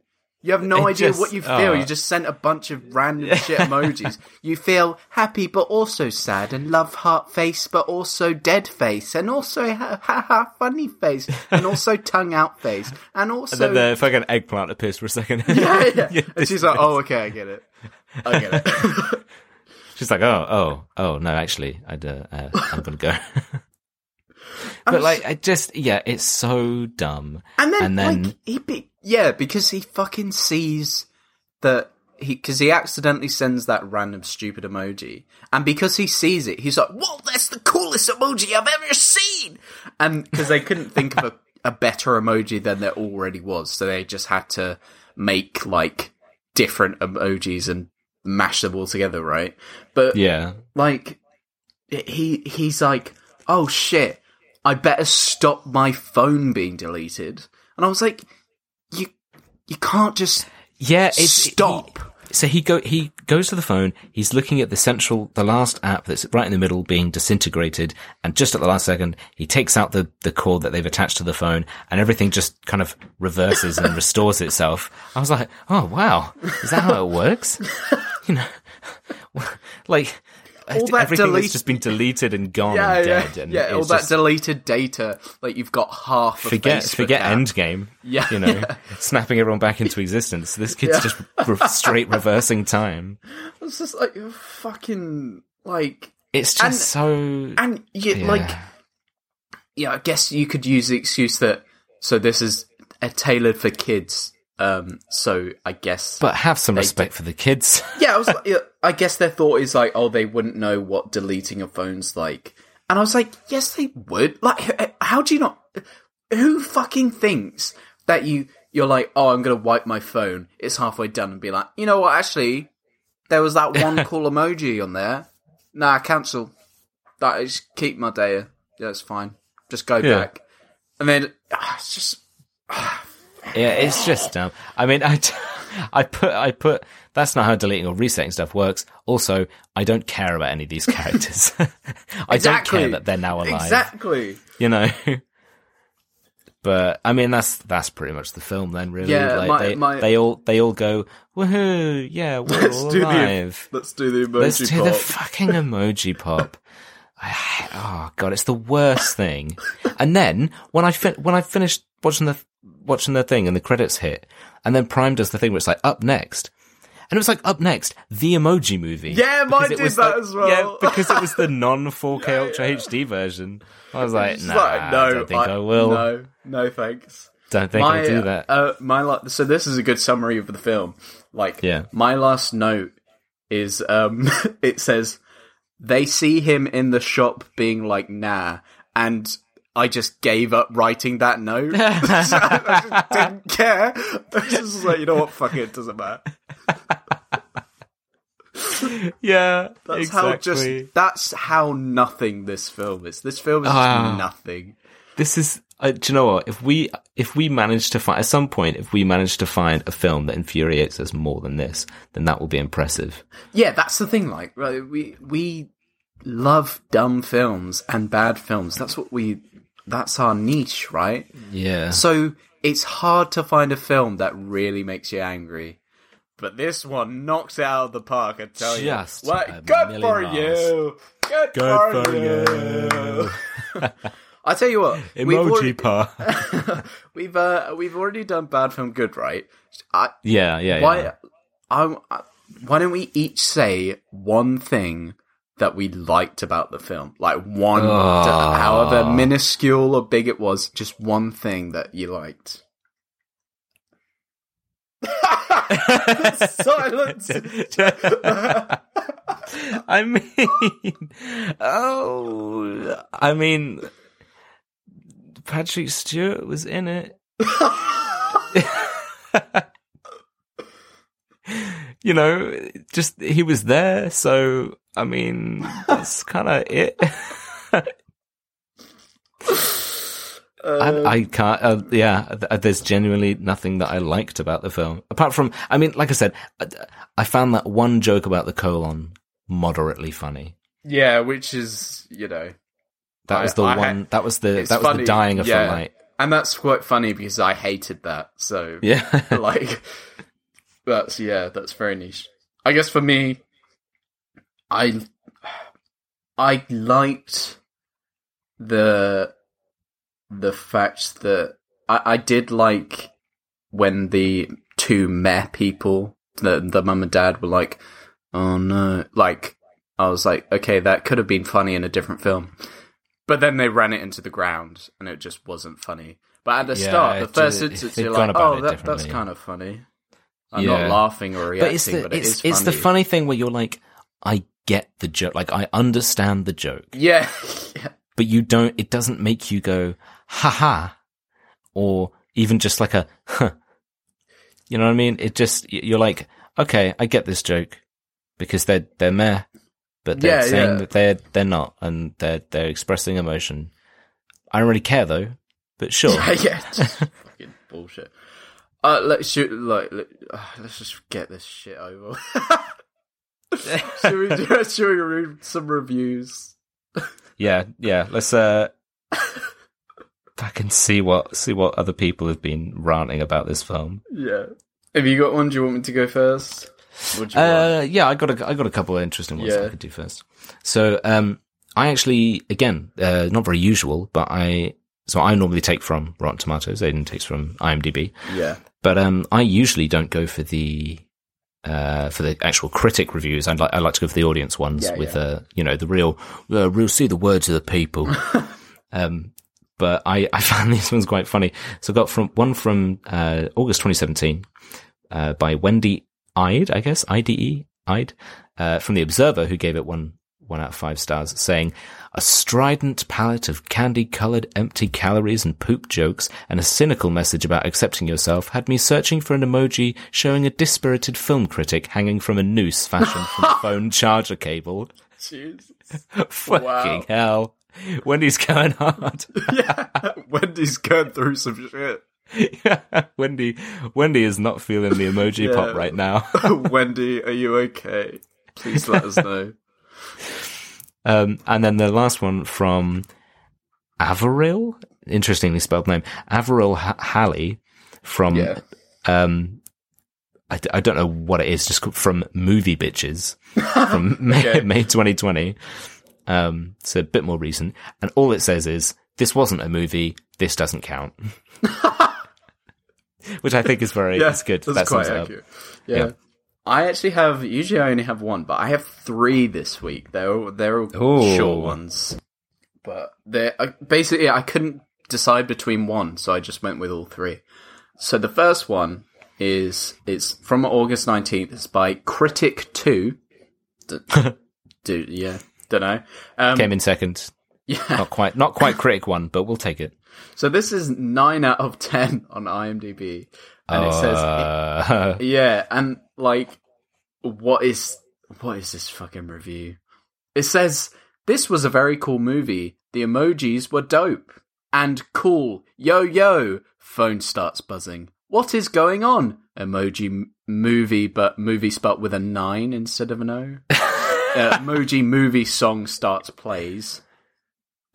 You have no It idea just- what you feel. oh. You just sent a bunch of random shit emojis. You feel happy but also sad, and love heart face but also dead face, and also ha ha, ha funny face, and also tongue out face, and also And then the fucking eggplant appears for a second. yeah, yeah. Yeah, And she's like, "Oh, okay, I get it. I get it." She's like, oh, oh, oh, no, actually, I'd, uh, uh, I'm gonna go. But like, I just, yeah, it's so dumb. And then, And then- like, he be- yeah, because he fucking sees that he because he accidentally sends that random stupid emoji, and because he sees it, he's like, "Whoa, that's the coolest emoji I've ever seen!" And because they couldn't think of a, a better emoji than there already was, so they just had to make like different emojis and mash them all together, right? But Yeah. like he he's like, "Oh shit, I better stop my phone being deleted." And I was like, "You you can't just Yeah, stop." he- so he go he goes to the phone. He's looking at the central, the last app that's right in the middle, being disintegrated, and just at the last second, he takes out the the cord that they've attached to the phone, and everything just kind of reverses and restores itself. I was like, oh wow, is that how it works? you know, like All that everything delete- that's just been deleted and gone yeah, and yeah, dead, and yeah. All that just- deleted data, like you've got half. Of forget Facebook forget. Endgame. Yeah, you know, yeah. snapping everyone back into existence. This kid's just re- straight reversing time. It's just like fucking like, It's just And- so and you yeah. like, yeah. I guess you could use the excuse that so this is a tailored for kids. Um, so I guess But have some respect for the kids. Yeah, I was like, I guess their thought is like, oh, they wouldn't know what deleting a phone's like. And I was like, yes, they would. Like, how do you not? Who fucking thinks that you you're like, oh, I'm gonna wipe my phone. It's halfway done, and be like, you know what? Actually, there was that one cool emoji on there. Nah, cancel. That is keep my data. Yeah, it's fine. Just go Yeah. back. And then ah, it's just yeah, it's just dumb. I mean, I, t- I put, I put. That's not how deleting or resetting stuff works. Also, I don't care about any of these characters. I Exactly. don't care that they're now alive. exactly. You know. But I mean, that's that's pretty much the film then. Really, Yeah, like my- they, my- they all they all go woohoo, yeah, we're Let's all do alive. the let's do the emoji Let's do the pop. fucking emoji pop. I, oh god, it's the worst thing. And then when I fin- when I finished watching the watching the thing and the credits hit, and then Prime does the thing where it's like up next, and it was like up next, the Emoji Movie. Yeah, mine did that like- as well. Yeah, because it was the non 4K Yeah, Ultra yeah. HD version. I was like, nah, like, no, I don't think I, will. No, no, thanks. Don't think my, I'll do that. Uh, my la- so this is a good summary of the film. Like, Yeah. my last note is um, it says they see him in the shop being like, nah, and I just gave up writing that note. So I just didn't care. I was just like, you know what? Fuck it, it doesn't matter. yeah, That's exactly. how just that's how nothing this film is. This film is Ah. nothing. this is uh, do you know what if we if we manage to find at some point if we manage to find a film that infuriates us more than this then that will be impressive Yeah, that's the thing. Like, right, we we love dumb films and bad films. That's what we. That's our niche, right? yeah So it's hard to find a film that really makes you angry. but this one knocks it out of the park. I tell Just you, a what? Good for miles. you. Good, Good for, for you. I tell you what, we've Emoji already, pa. we've uh, we've already done bad film good, right? I, yeah, yeah, why yeah. I, I why don't we each say one thing that we liked about the film? Like one Ah. however minuscule or big it was, just one thing that you liked. Silence. I mean, oh, I mean, Patrick Stewart was in it. you know, just he was there, so I mean, that's kind of it. I, I um, can't. Uh, yeah, th- uh, there's genuinely nothing that I liked about the film, apart from. I mean, like I said, uh, I, I found that one joke about the colon moderately funny. yeah, which is you know, That I- was the one. had- that was the that was funny, the dying of yeah. the light. and that's quite funny because I hated that. So Yeah, like that's yeah that's very niche. I guess for me i i liked the the fact that i i did like when the two meh people the the mum and dad were like oh no like i was like okay that could have been funny in a different film. But then they ran it into the ground and it just wasn't funny. But at the Yeah, start the first did- instance you're like oh that, that's kind of funny i'm Yeah. not laughing or reacting but it's the but it it's is it's the funny. thing where you're like, I get the joke, like I understand the joke, yeah yeah but you don't. It doesn't make you go ha ha, or even just like a huh. You know what I mean? It just you're like, okay, I get this joke because they're they're meh, but they're Yeah, saying yeah. that they're they're not, and they're they're expressing emotion. I don't really care though, but sure. yeah, yeah, fucking bullshit. Uh, let's shoot. Like, let, uh, let's just get this shit over. should we do? Should we read some reviews? Yeah, yeah. Let's uh back and see what see what other people have been ranting about this film. Yeah. Have you got one? Do you want me to go first? What do you want? Uh yeah, I got a I got a couple of interesting ones Yeah. I could do first. So um I actually again, uh not very usual, but I so I normally take from Rotten Tomatoes, Aiden takes from IMDb. Yeah. But um I usually don't go for the uh, for the actual critic reviews, I'd like I like to go for the audience ones Yeah, with yeah. uh, you know the real, uh, real see the words of the people. um, but I, I found these ones quite funny. So I got from one from uh, August 2017 uh, by Wendy Ide, I guess I D E Ide uh, from the Observer, who gave it one one out of five stars, saying a strident palette of candy-colored empty calories and poop jokes and a cynical message about accepting yourself had me searching for an emoji showing a dispirited film critic hanging from a noose fashioned from a phone charger cable. Jesus. Fucking Wow. hell. Wendy's going hard. yeah. Wendy's going through some shit. Yeah, Wendy, Wendy is not feeling the emoji Yeah. pop right now. Wendy, are you okay? Please let us know. Um, and then the last one from Averil, interestingly spelled name, Averil H- Halley from, Yeah. um, I, I don't know what it is, just from Movie Bitches from May. May 2020. Um, so a bit more recent. And all it says is, this wasn't a movie, this doesn't count. Which I think is very, Yeah, it's good. That's that quite sums it up. accurate. Yeah. Yeah. I actually have. Usually, I only have one, but I have three this week. They're all, they're all Ooh. short ones, but they're uh, basically I couldn't decide between one, so I just went with all three. So the first one is it's from August nineteenth. It's by Critic Two. D- Dude, yeah, don't know. Um, Came in second. yeah. Not quite, not quite critic one, but we'll take it. So this is nine out of ten on IMDb, and it says Uh, Yeah, and like, what is what is this fucking review? It says this was a very cool movie. The emojis were dope and cool. Yo yo, phone starts buzzing. What is going on? Emoji m- movie, but movie spelt with a nine instead of an O. uh, emoji movie song starts plays.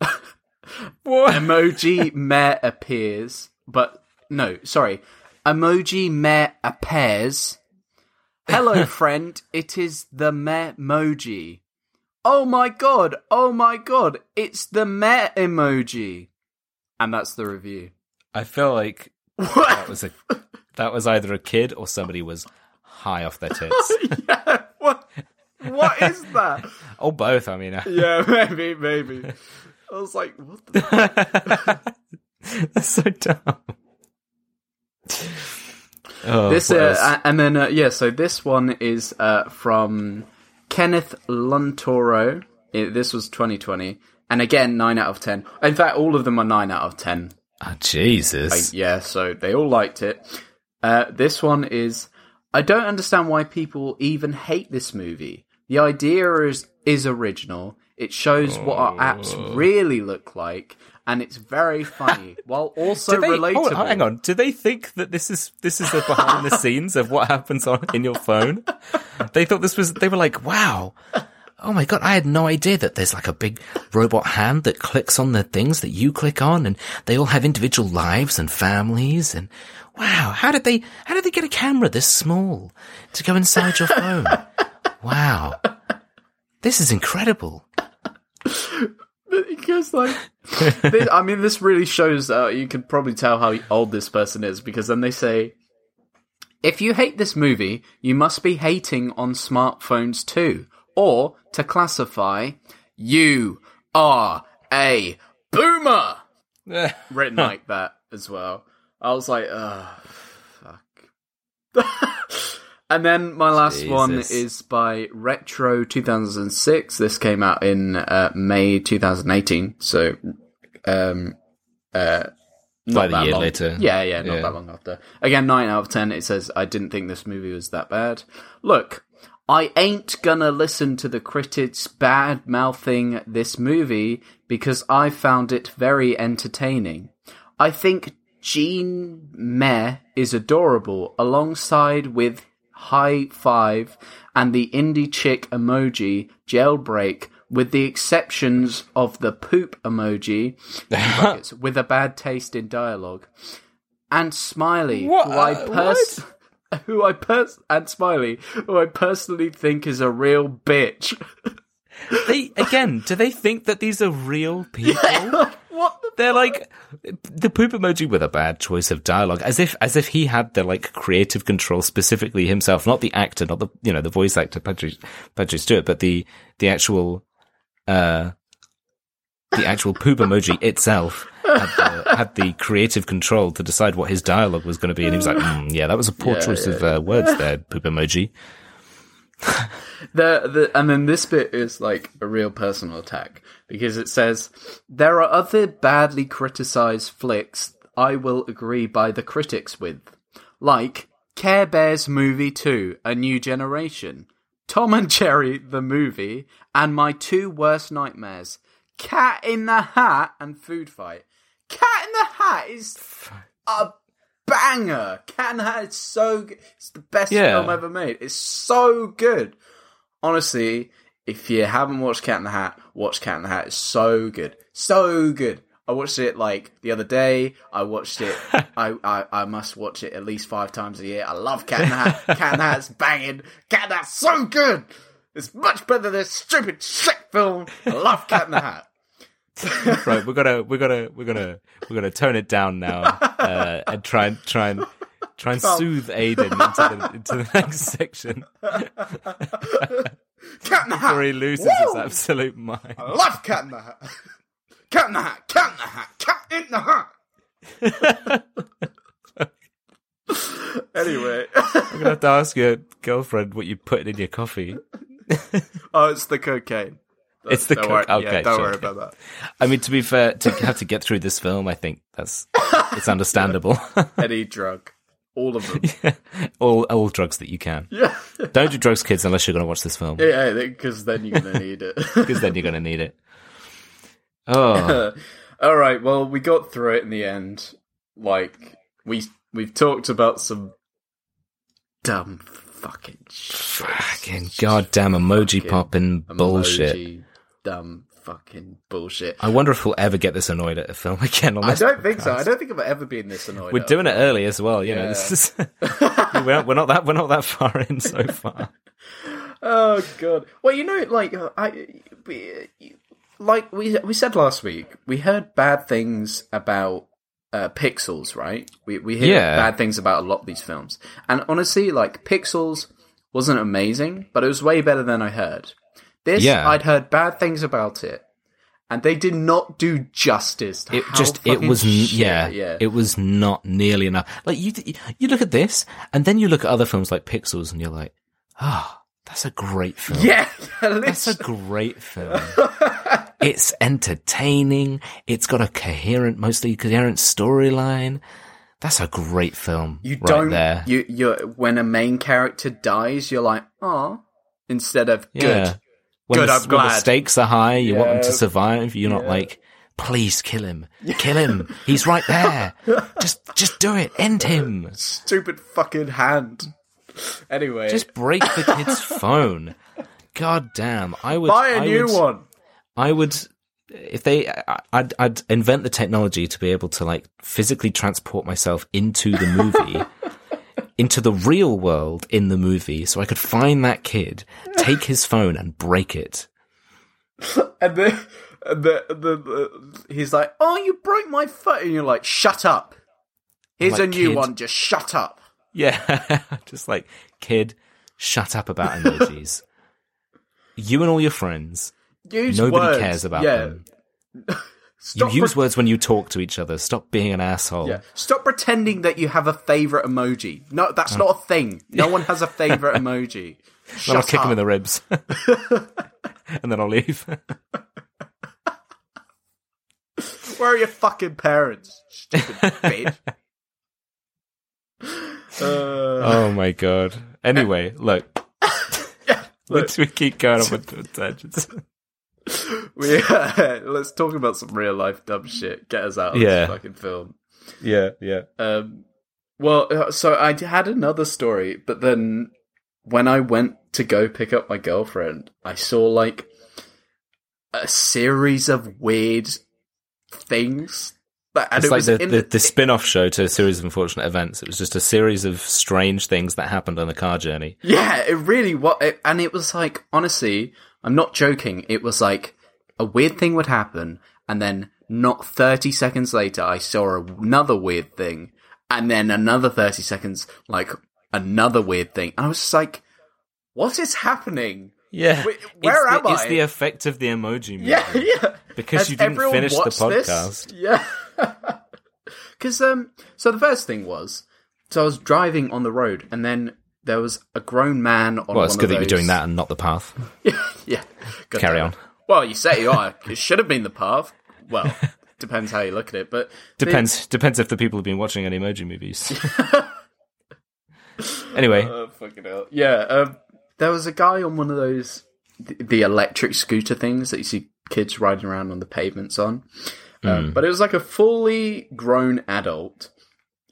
what? Emoji meh appears, but no, sorry. Emoji meh appears. Hello, friend. It is the emoji. Oh my god! Oh my god! It's the me emoji. And that's the review. I feel like What? that was a that was either a kid or somebody was high off their tits. yeah. What? What is that? or both. I mean, yeah, maybe, maybe. I was like, what the? that's so dumb. Oh, this uh, and then uh, yeah so this one is uh, from kenneth luntoro. I- this was 2020 and again 9 out of 10 in fact all of them are 9 out of 10 oh, Jesus. yeah so they all liked it. Uh, this one is i don't understand why people even hate this movie. The idea is is original. It shows what our apps really look like and it's very funny while also they, relatable hold hang on. Do they think that this is this is the behind the scenes of what happens on in your phone? They thought this was. They were like, "Wow, oh my god, I had no idea that there's like a big robot hand that clicks on the things that you click on, and they all have individual lives and families. And wow, how did they? How did they get a camera this small to go inside your phone? wow, this is incredible. Because like i mean this really shows uh, you can probably tell how old this person is because then they say if you hate this movie you must be hating on smartphones too or to classify you are a boomer. Written like that as well. I was like oh fuck and then my last one is by retro 2006 this came out in uh, may 2018 so um uh not that year long. later. Yeah, yeah, not Yeah. that long after. Again, 9 out of 10. It says, I didn't think this movie was that bad. Look, I ain't gonna listen to the critics bad mouthing this movie because I found it very entertaining. I think Gene Meh is adorable alongside with High Five and the indie chick emoji jailbreak with the exceptions of the poop emoji brackets, with a bad taste in dialogue and Smiley What? who I Uh, pers- who I pers- and Smiley who I personally think is a real bitch. They again, do they think that these are real people? What the They're like the poop emoji with a bad choice of dialogue, as if as if he had the like creative control specifically himself, not the actor, not the you know the voice actor Patrick Patrick Stewart, but the the actual uh the actual poop emoji itself had the, had the creative control to decide what his dialogue was going to be, and he was like, mm, "Yeah, that was a poor Yeah, choice yeah. of uh, words there, poop emoji." the, the and then this bit is like a real personal attack because it says there are other badly criticized flicks I will agree by the critics with, like Care Bears movie 2, A New Generation, Tom and Jerry the movie, and my two worst nightmares, Cat in the Hat and Food Fight. Cat in the Hat is a banger. Cat in the Hat is so good. It's the best Yeah. film ever made. It's so good. Honestly, if you haven't watched Cat in the Hat, watch Cat in the Hat. It's so good. So good. I watched it like the other day. I watched it. I, I I must watch it at least five times a year. I love Cat in the Hat. Cat in the Hat's banging. Cat in the Hat's so good. It's much better than this stupid shit film. I love Cat in the Hat. right, we're gonna we're gonna we're gonna we're gonna tone it down now uh, and try and try and try and soothe Aiden into the into the next section Cat in the Hat. where he loses his absolute mind. I love Cat in the Hat. Cat in the Hat. Cat in the Hat. Cat in the Hat. anyway, I'm gonna have to ask your girlfriend what you put in your coffee. oh, it's the cocaine. It's the don't co- worry, yeah, don't sure, worry okay. about that. I mean, to be fair, to have to get through this film, I think that's it's understandable. Any drug, all of them. all all drugs that you can. yeah, Don't do drugs, kids, unless you're gonna watch this film yeah, because then you're gonna need it. because then you're gonna need it. Oh, all right. Well, we got through it in the end. Like we we've talked about some dumb fucking shit. fucking goddamn emoji Fucking popping bullshit. Emoji, dumb fucking bullshit. I wonder if we'll ever get this annoyed at a film again. On I don't think so. I don't think I've ever been this annoyed. We're doing it early as well. You know, this is we're, we're not that we're not that far in so far. Oh god. Well, you know, like I, we, like we we said last week, we heard bad things about uh, Pixels, right? We we hear Yeah. bad things about a lot of these films, and honestly, like Pixels wasn't amazing, but it was way better than I heard. This, Yeah. I'd heard bad things about it, and they did not do justice. To It just it was shit- yeah, yeah. it was not nearly enough. Like you you look at this and then you look at other films like Pixels and you're like, ah, that's a great film. yeah, That's a great film. it's entertaining. It's got a coherent, mostly coherent storyline. That's a great film. You right don't. there. You you when a main character dies, you're like, oh, instead of yeah. good. When Good, the, I'm when the stakes are high, you want them to survive. You're not like, please kill him, kill him. He's right there. just, just do it. End him. Stupid fucking hand. Anyway, Just break the kid's phone. God damn. I would buy a I new would, one. I would, if they, I'd, I'd invent the technology to be able to like physically transport myself into the movie, into the real world in the movie, so I could find that kid, take his phone, and break it. And the, the, the, the uh, he's like, oh, you broke my foot, and you're like, shut up. Here's like, a new kid. one. Just shut up. Yeah, just like kid, shut up about emojis. you and all your friends, Use nobody words. cares about yeah. them. Stop you use pre- words when you talk to each other. Stop being an asshole. Yeah. Stop pretending that you have a favorite emoji. No, that's not a thing. No one has a favorite emoji. Then Shut I'll kick him in the ribs, and then I'll leave. Where are your fucking parents? Stupid bitch. Uh, oh my god. Anyway, look, look, we keep going on tangents. we, let's talk about some real life dumb shit. Get us out of Yeah. this fucking film. yeah, yeah. Um, well, uh, so I had another story, but then when I went to go pick up my girlfriend, I saw like a series of weird things. That, and It's it like was the, in the, the spin off show to a series of unfortunate events. It was just a series of strange things that happened on the car journey. Yeah, it really was, it, and it was like honestly, I'm not joking. It was like a weird thing would happen, and then not 30 seconds later, I saw another weird thing, and then another 30 seconds, like another weird thing. And I was just like, "What is happening?" Yeah. Where it's am the, It's the effect of the emoji movie. Yeah, yeah. Because Has you didn't finish the watched this? podcast. Yeah. Because um, so the first thing was, so I was driving on the road, and then there was a grown man on. Well, it's good that you're doing that and not the path. Carry on. Well, you say you are. It should have been the path. Well, depends how you look at it, but the- Depends depends if the people have been watching any emoji movies. anyway, Oh, fucking hell. Yeah, um, there was a guy on one of those the, electric scooter things that you see kids riding around on the pavements on. Um, but it was like a fully grown adult,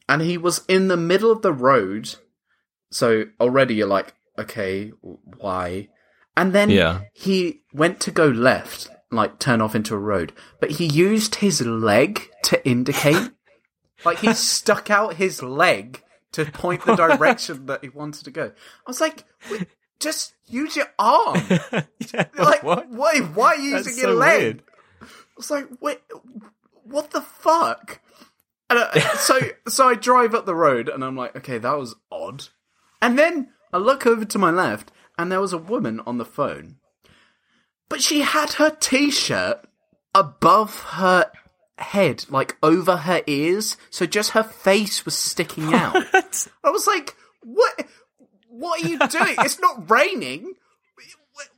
and he was in the middle of the road. So already you're like, okay, why? And then Yeah. he went to go left, like turn off into a road, but he used his leg to indicate. like he stuck out his leg to point the direction that he wanted to go. I was like, just use your arm. Yeah, Like, what? why? Why are you That's using your leg? weird. I was like, wait, what the fuck? And uh, so, so I drive up the road, and I'm like, okay, that was odd. And then I look over to my left, and there was a woman on the phone, but she had her t-shirt above her head, like over her ears, so just her face was sticking out. I was like, what? What are you doing? it's not raining.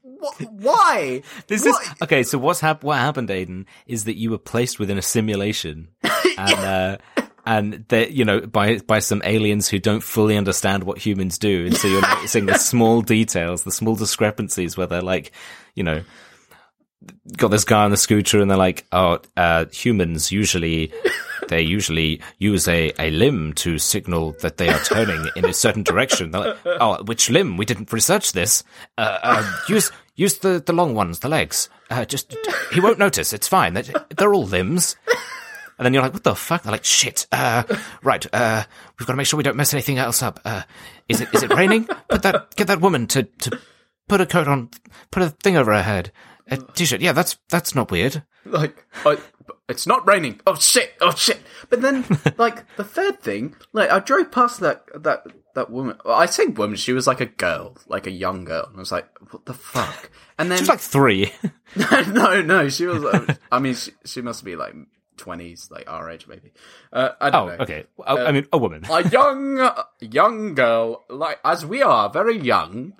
What? Why? This What? is okay. So what's hap- what happened, Aiden, is that you were placed within a simulation, and uh, and that you know by by some aliens who don't fully understand what humans do, and so you're noticing the small details, the small discrepancies, where they're like, you know, got this guy on the scooter, and they're like, oh, uh, humans usually. They usually use a, a limb to signal that they are turning in a certain direction. They're like, oh, which limb? We didn't research this. Uh, uh, use use the, the long ones, the legs. Uh, just he won't notice. It's fine. They're, they're all limbs. And then you're like, what the fuck? They're like, shit. Uh, right. Uh, we've got to make sure we don't mess anything else up. Uh, is it is it raining? Put that get that woman to to put a coat on, put a thing over her head, a t-shirt. Yeah, that's that's not weird. like I, it's not raining. Oh shit! Oh shit! But then, like the third thing, like I drove past that that that woman. well, I say woman. She was like a girl, like a young girl. And I was like, what the fuck? And then She's like three. no, no, she was. I mean, she, she must be like twenties, like our age, maybe. Uh, I oh, don't know. okay. I, I mean, a woman. a young young girl like as we are very young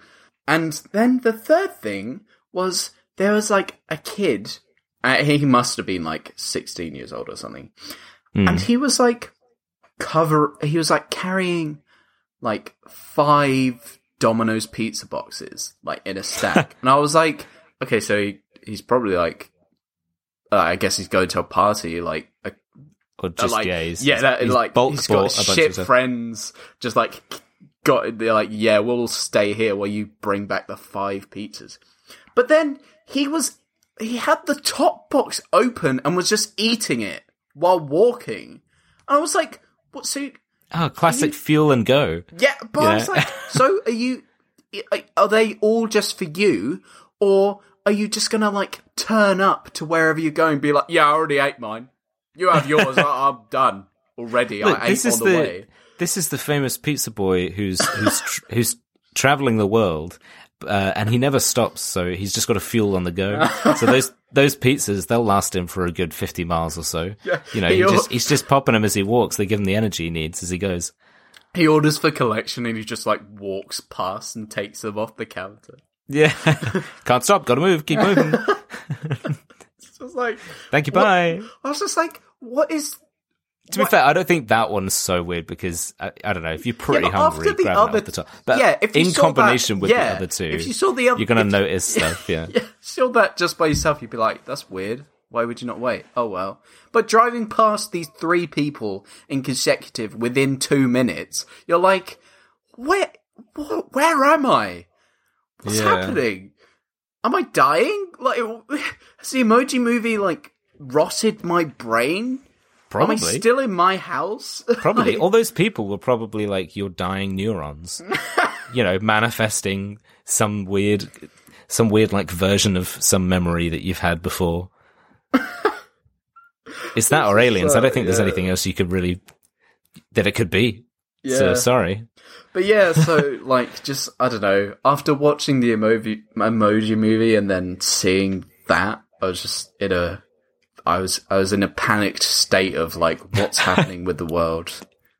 and then the third thing was there was like a kid uh, he must have been like 16 years old or something Hmm. and he was like cover he was like carrying like five domino's pizza boxes like in a stack and i was like okay so he, he's probably like uh, i guess he's going to a party like a or just like, yeah, he's, yeah, that, he's like he's got a bunch shit of friends, just like got. They're like, yeah, we'll stay here while you bring back the five pizzas. But then he was, he had the top box open and was just eating it while walking. And I was like, what? So Oh, classic fuel and go. yeah, but I was like, so are you? Are they all just for you, or are you just gonna like turn up to wherever you're going, and be like, yeah, I already ate mine. You have yours. I- I'm done already. Look, I ate this on is the, the way. this is the famous pizza boy who's who's tr- who's traveling the world. Uh, and he never stops, so he's just got a fuel on the go. so those those pizzas, they'll last him for a good fifty miles or so. Yeah, you know, he he just he's just popping them as he walks. They give him the energy he needs as he goes. He orders for collection, and he just like walks past and takes them off the counter. Yeah, can't stop. Got to move. Keep moving. It's just like Thank you. Bye. I was just like, what is? To be fair, I don't think that one's so weird because I, I don't know if you're pretty Yeah, hungry, after the other- the top. But yeah, if you in combination that- with yeah, the other two, if you saw the other- you're gonna notice stuff. Yeah. Yeah, saw that just by yourself, you'd be like, that's weird. Why would you not wait? Oh well. But driving past these three people in consecutive within two minutes, you're like, where, wh- where am I? What's Yeah. happening? Am I dying? Like, has the emoji movie like rotted my brain? Probably. Am I still in my house? Probably. Like- All those people were probably like your dying neurons. you know, manifesting some weird some weird like version of some memory that you've had before. It's that or aliens. I don't think there's anything else you could really that it could be. Yeah. So sorry. But yeah, so like, just I don't know. After watching the emoji emoji movie and then seeing that, I was just in a, I was I was in a panicked state of like, what's happening with the world?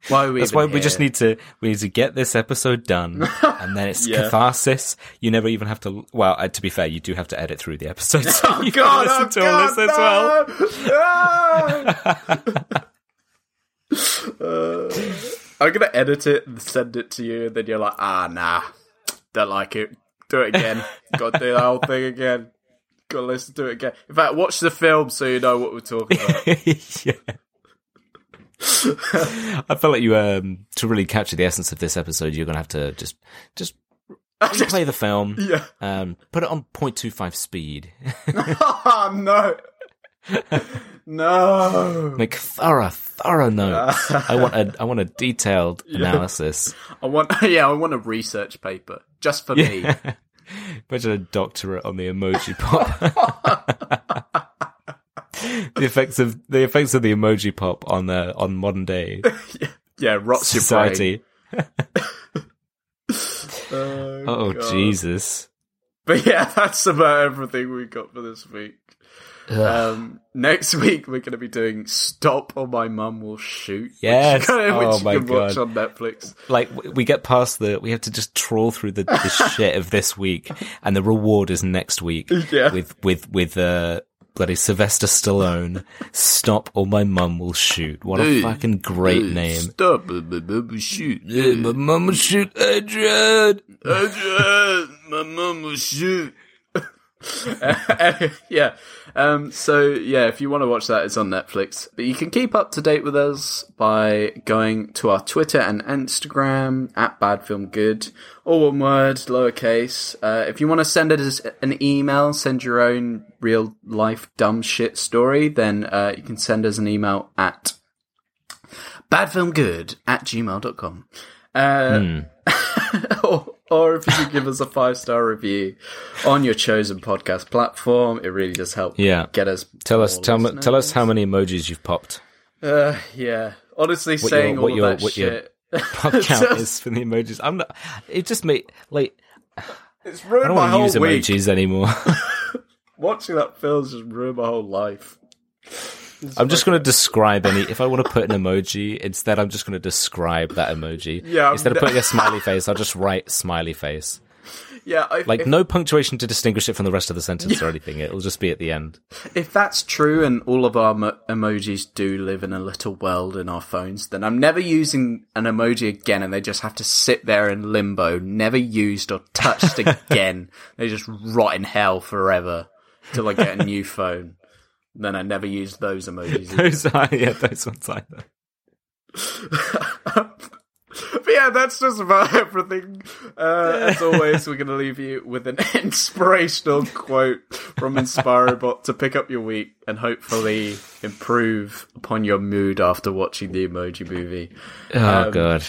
Why are we? That's why we just need to we need to get this episode done, and then it's Yeah. catharsis. You never even have to. Well, uh, to be fair, you do have to edit through the episode. So Oh you God! can Oh listen to all God! this as well. no! Uh, I'm gonna edit it and send it to you, and then you're like, ah, nah, don't like it. Do it again. Got to do the whole thing again. Got to listen to it again. In fact, watch the film so you know what we're talking about. yeah. I felt like you um to really capture the essence of this episode, you're gonna have to just just play the film, yeah. um, put it on 0.25 speed, Oh no. No. make thorough thorough notes. I want a I want a detailed analysis. I want yeah, I want a research paper just for me. Imagine a doctorate on the emoji pop. the effects of the effects of the emoji pop on uh, on modern day Yeah, rots society. Oh, Oh Jesus! But yeah, that's about everything we got for this week. Um, next week we're going to be doing "Stop or My Mum Will Shoot." which- Yes. which, Oh, you my can watch on Netflix. like we get past the we have to just trawl through the, the shit of this week and the reward is next week Yeah. with with with uh bloody Sylvester Stallone stop or my mum will shoot what a fucking great name Stop or my mum will shoot. Yeah, my mum will shoot Adrian Adrian, my mum will shoot. yeah. Um, so yeah, if you want to watch that, it's on Netflix. But you can keep up to date with us by going to our Twitter and Instagram at Bad Film Good, all one word, lowercase. Uh, if you want to send us an email, send your own real life dumb shit story, then uh, you can send us an email at badfilmgood at gmail.com. Uh, or, or if you could give us a five star review on your chosen podcast platform, it really does help. Yeah. get us. Tell us, tell, me, tell us how many emojis you've popped. Uh, yeah, honestly, What saying your- all what of your- that what your shit. Pop count is for the emojis. I'm not. It just made like It's ruined I don't my want to whole use week. emojis anymore. Watching that film's just ruined my whole life. I'm just going to describe any. If I want to put an emoji, instead I'm just going to describe that emoji. Yeah, Instead of putting a smiley face, I'll just write smiley face. Yeah, I, Like if, no punctuation to distinguish it from the rest of the sentence or anything. It'll just be at the end. if that's true and all of our mo- emojis do live in a little world in our phones, then I'm never using an emoji again and they just have to sit there in limbo, never used or touched again. They just rot in hell forever till I get a new phone. Then I never use those emojis. Those are yeah, those ones either. But yeah, that's just about everything. Uh, as always, we're going to leave you with an inspirational quote from Inspirobot to pick up your week and hopefully improve upon your mood after watching the Emoji Movie. Oh god.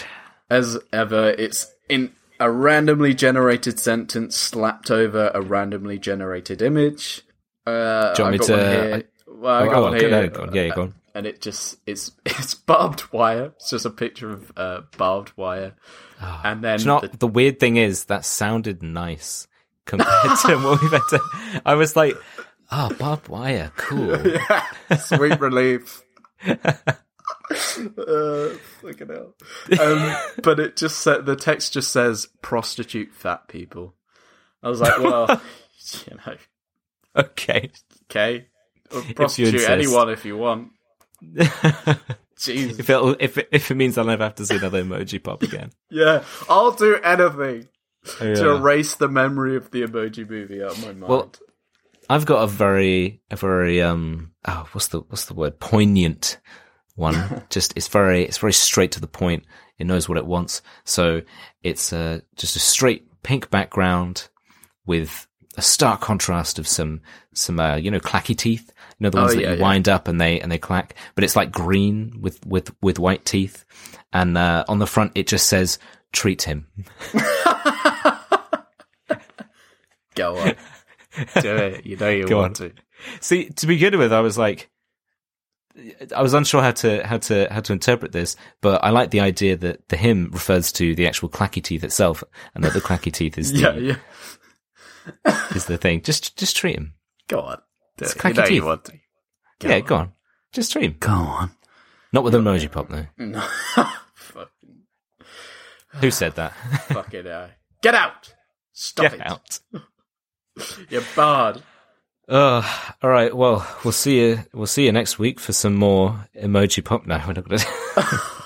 As ever, it's in a randomly generated sentence slapped over a randomly generated image. Uh, Do you want me to-. Well, I got oh, one here. Go. Yeah, go on. And it just it's it's barbed wire. It's just a picture of uh, barbed wire. and then Do you know the- the weird thing is that sounded nice compared to what we've had to. I was like, oh, barbed wire, cool. sweet relief. uh, fucking hell. Um, but it just said the text just says prostitute fat people. I was like, well, you know, Okay. okay, prostitute insist. anyone if you want. Jeez, If it if it, if it means I'll never have to see another emoji pop again. yeah, I'll do anything to erase the memory of the emoji movie out of my mind. Well, I've got a very a very um oh what's the what's the word poignant one. just it's very it's very straight to the point. It knows what it wants. So it's uh, just a straight pink background with a stark contrast of some some uh, you know clacky teeth. You know the ones Oh, that you yeah. wind up and they and they clack, but it's like green with with with white teeth. And uh, on the front it just says treat him. Go on, do it. You know you Go want to. See, to begin with, I was like, I was unsure how to how to how to interpret this, but I like the idea that the hymn refers to the actual clacky teeth itself, and that the clacky teeth is the Yeah, yeah. Is the thing. Just just treat him. Go on. It's it. You clacky know you teeth. want to. Go yeah, on. go on, just treat him. Go on. Not with emoji pop though. No. fucking, Who said that? fucking hell. Get out! Stop Get it. out. You're barred. Uh, all right. Well, we'll see you. We'll see you next week for some more emoji pop. No, we're not gonna.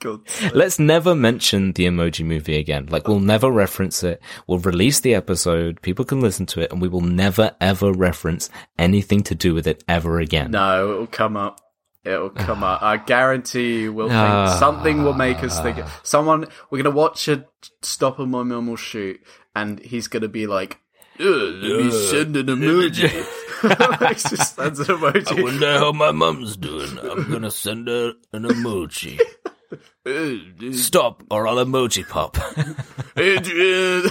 God. Let's never mention the emoji movie again. Like we'll never reference it. We'll release the episode. People can listen to it and we will never ever reference anything to do with it ever again. No, it'll come up. It'll come up. I guarantee you we'll think Ah. something will make us think. Someone, we're going to watch a Stop and My Mum Will Shoot, and he's going to be like, "Ugh, let me send an emoji. He just sends an emoji. wonder how my mum's doing. I'm gonna send her an emoji. Ugh, Stop or I'll emoji pop. Adrian.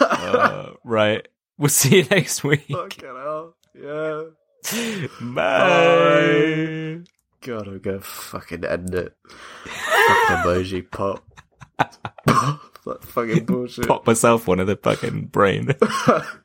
Uh, right. We'll see you next week. Fucking hell. Yeah. Bye. God, I'm gonna fucking end it. fucking emoji pop. that fucking bullshit. Pop myself one in the fucking brain.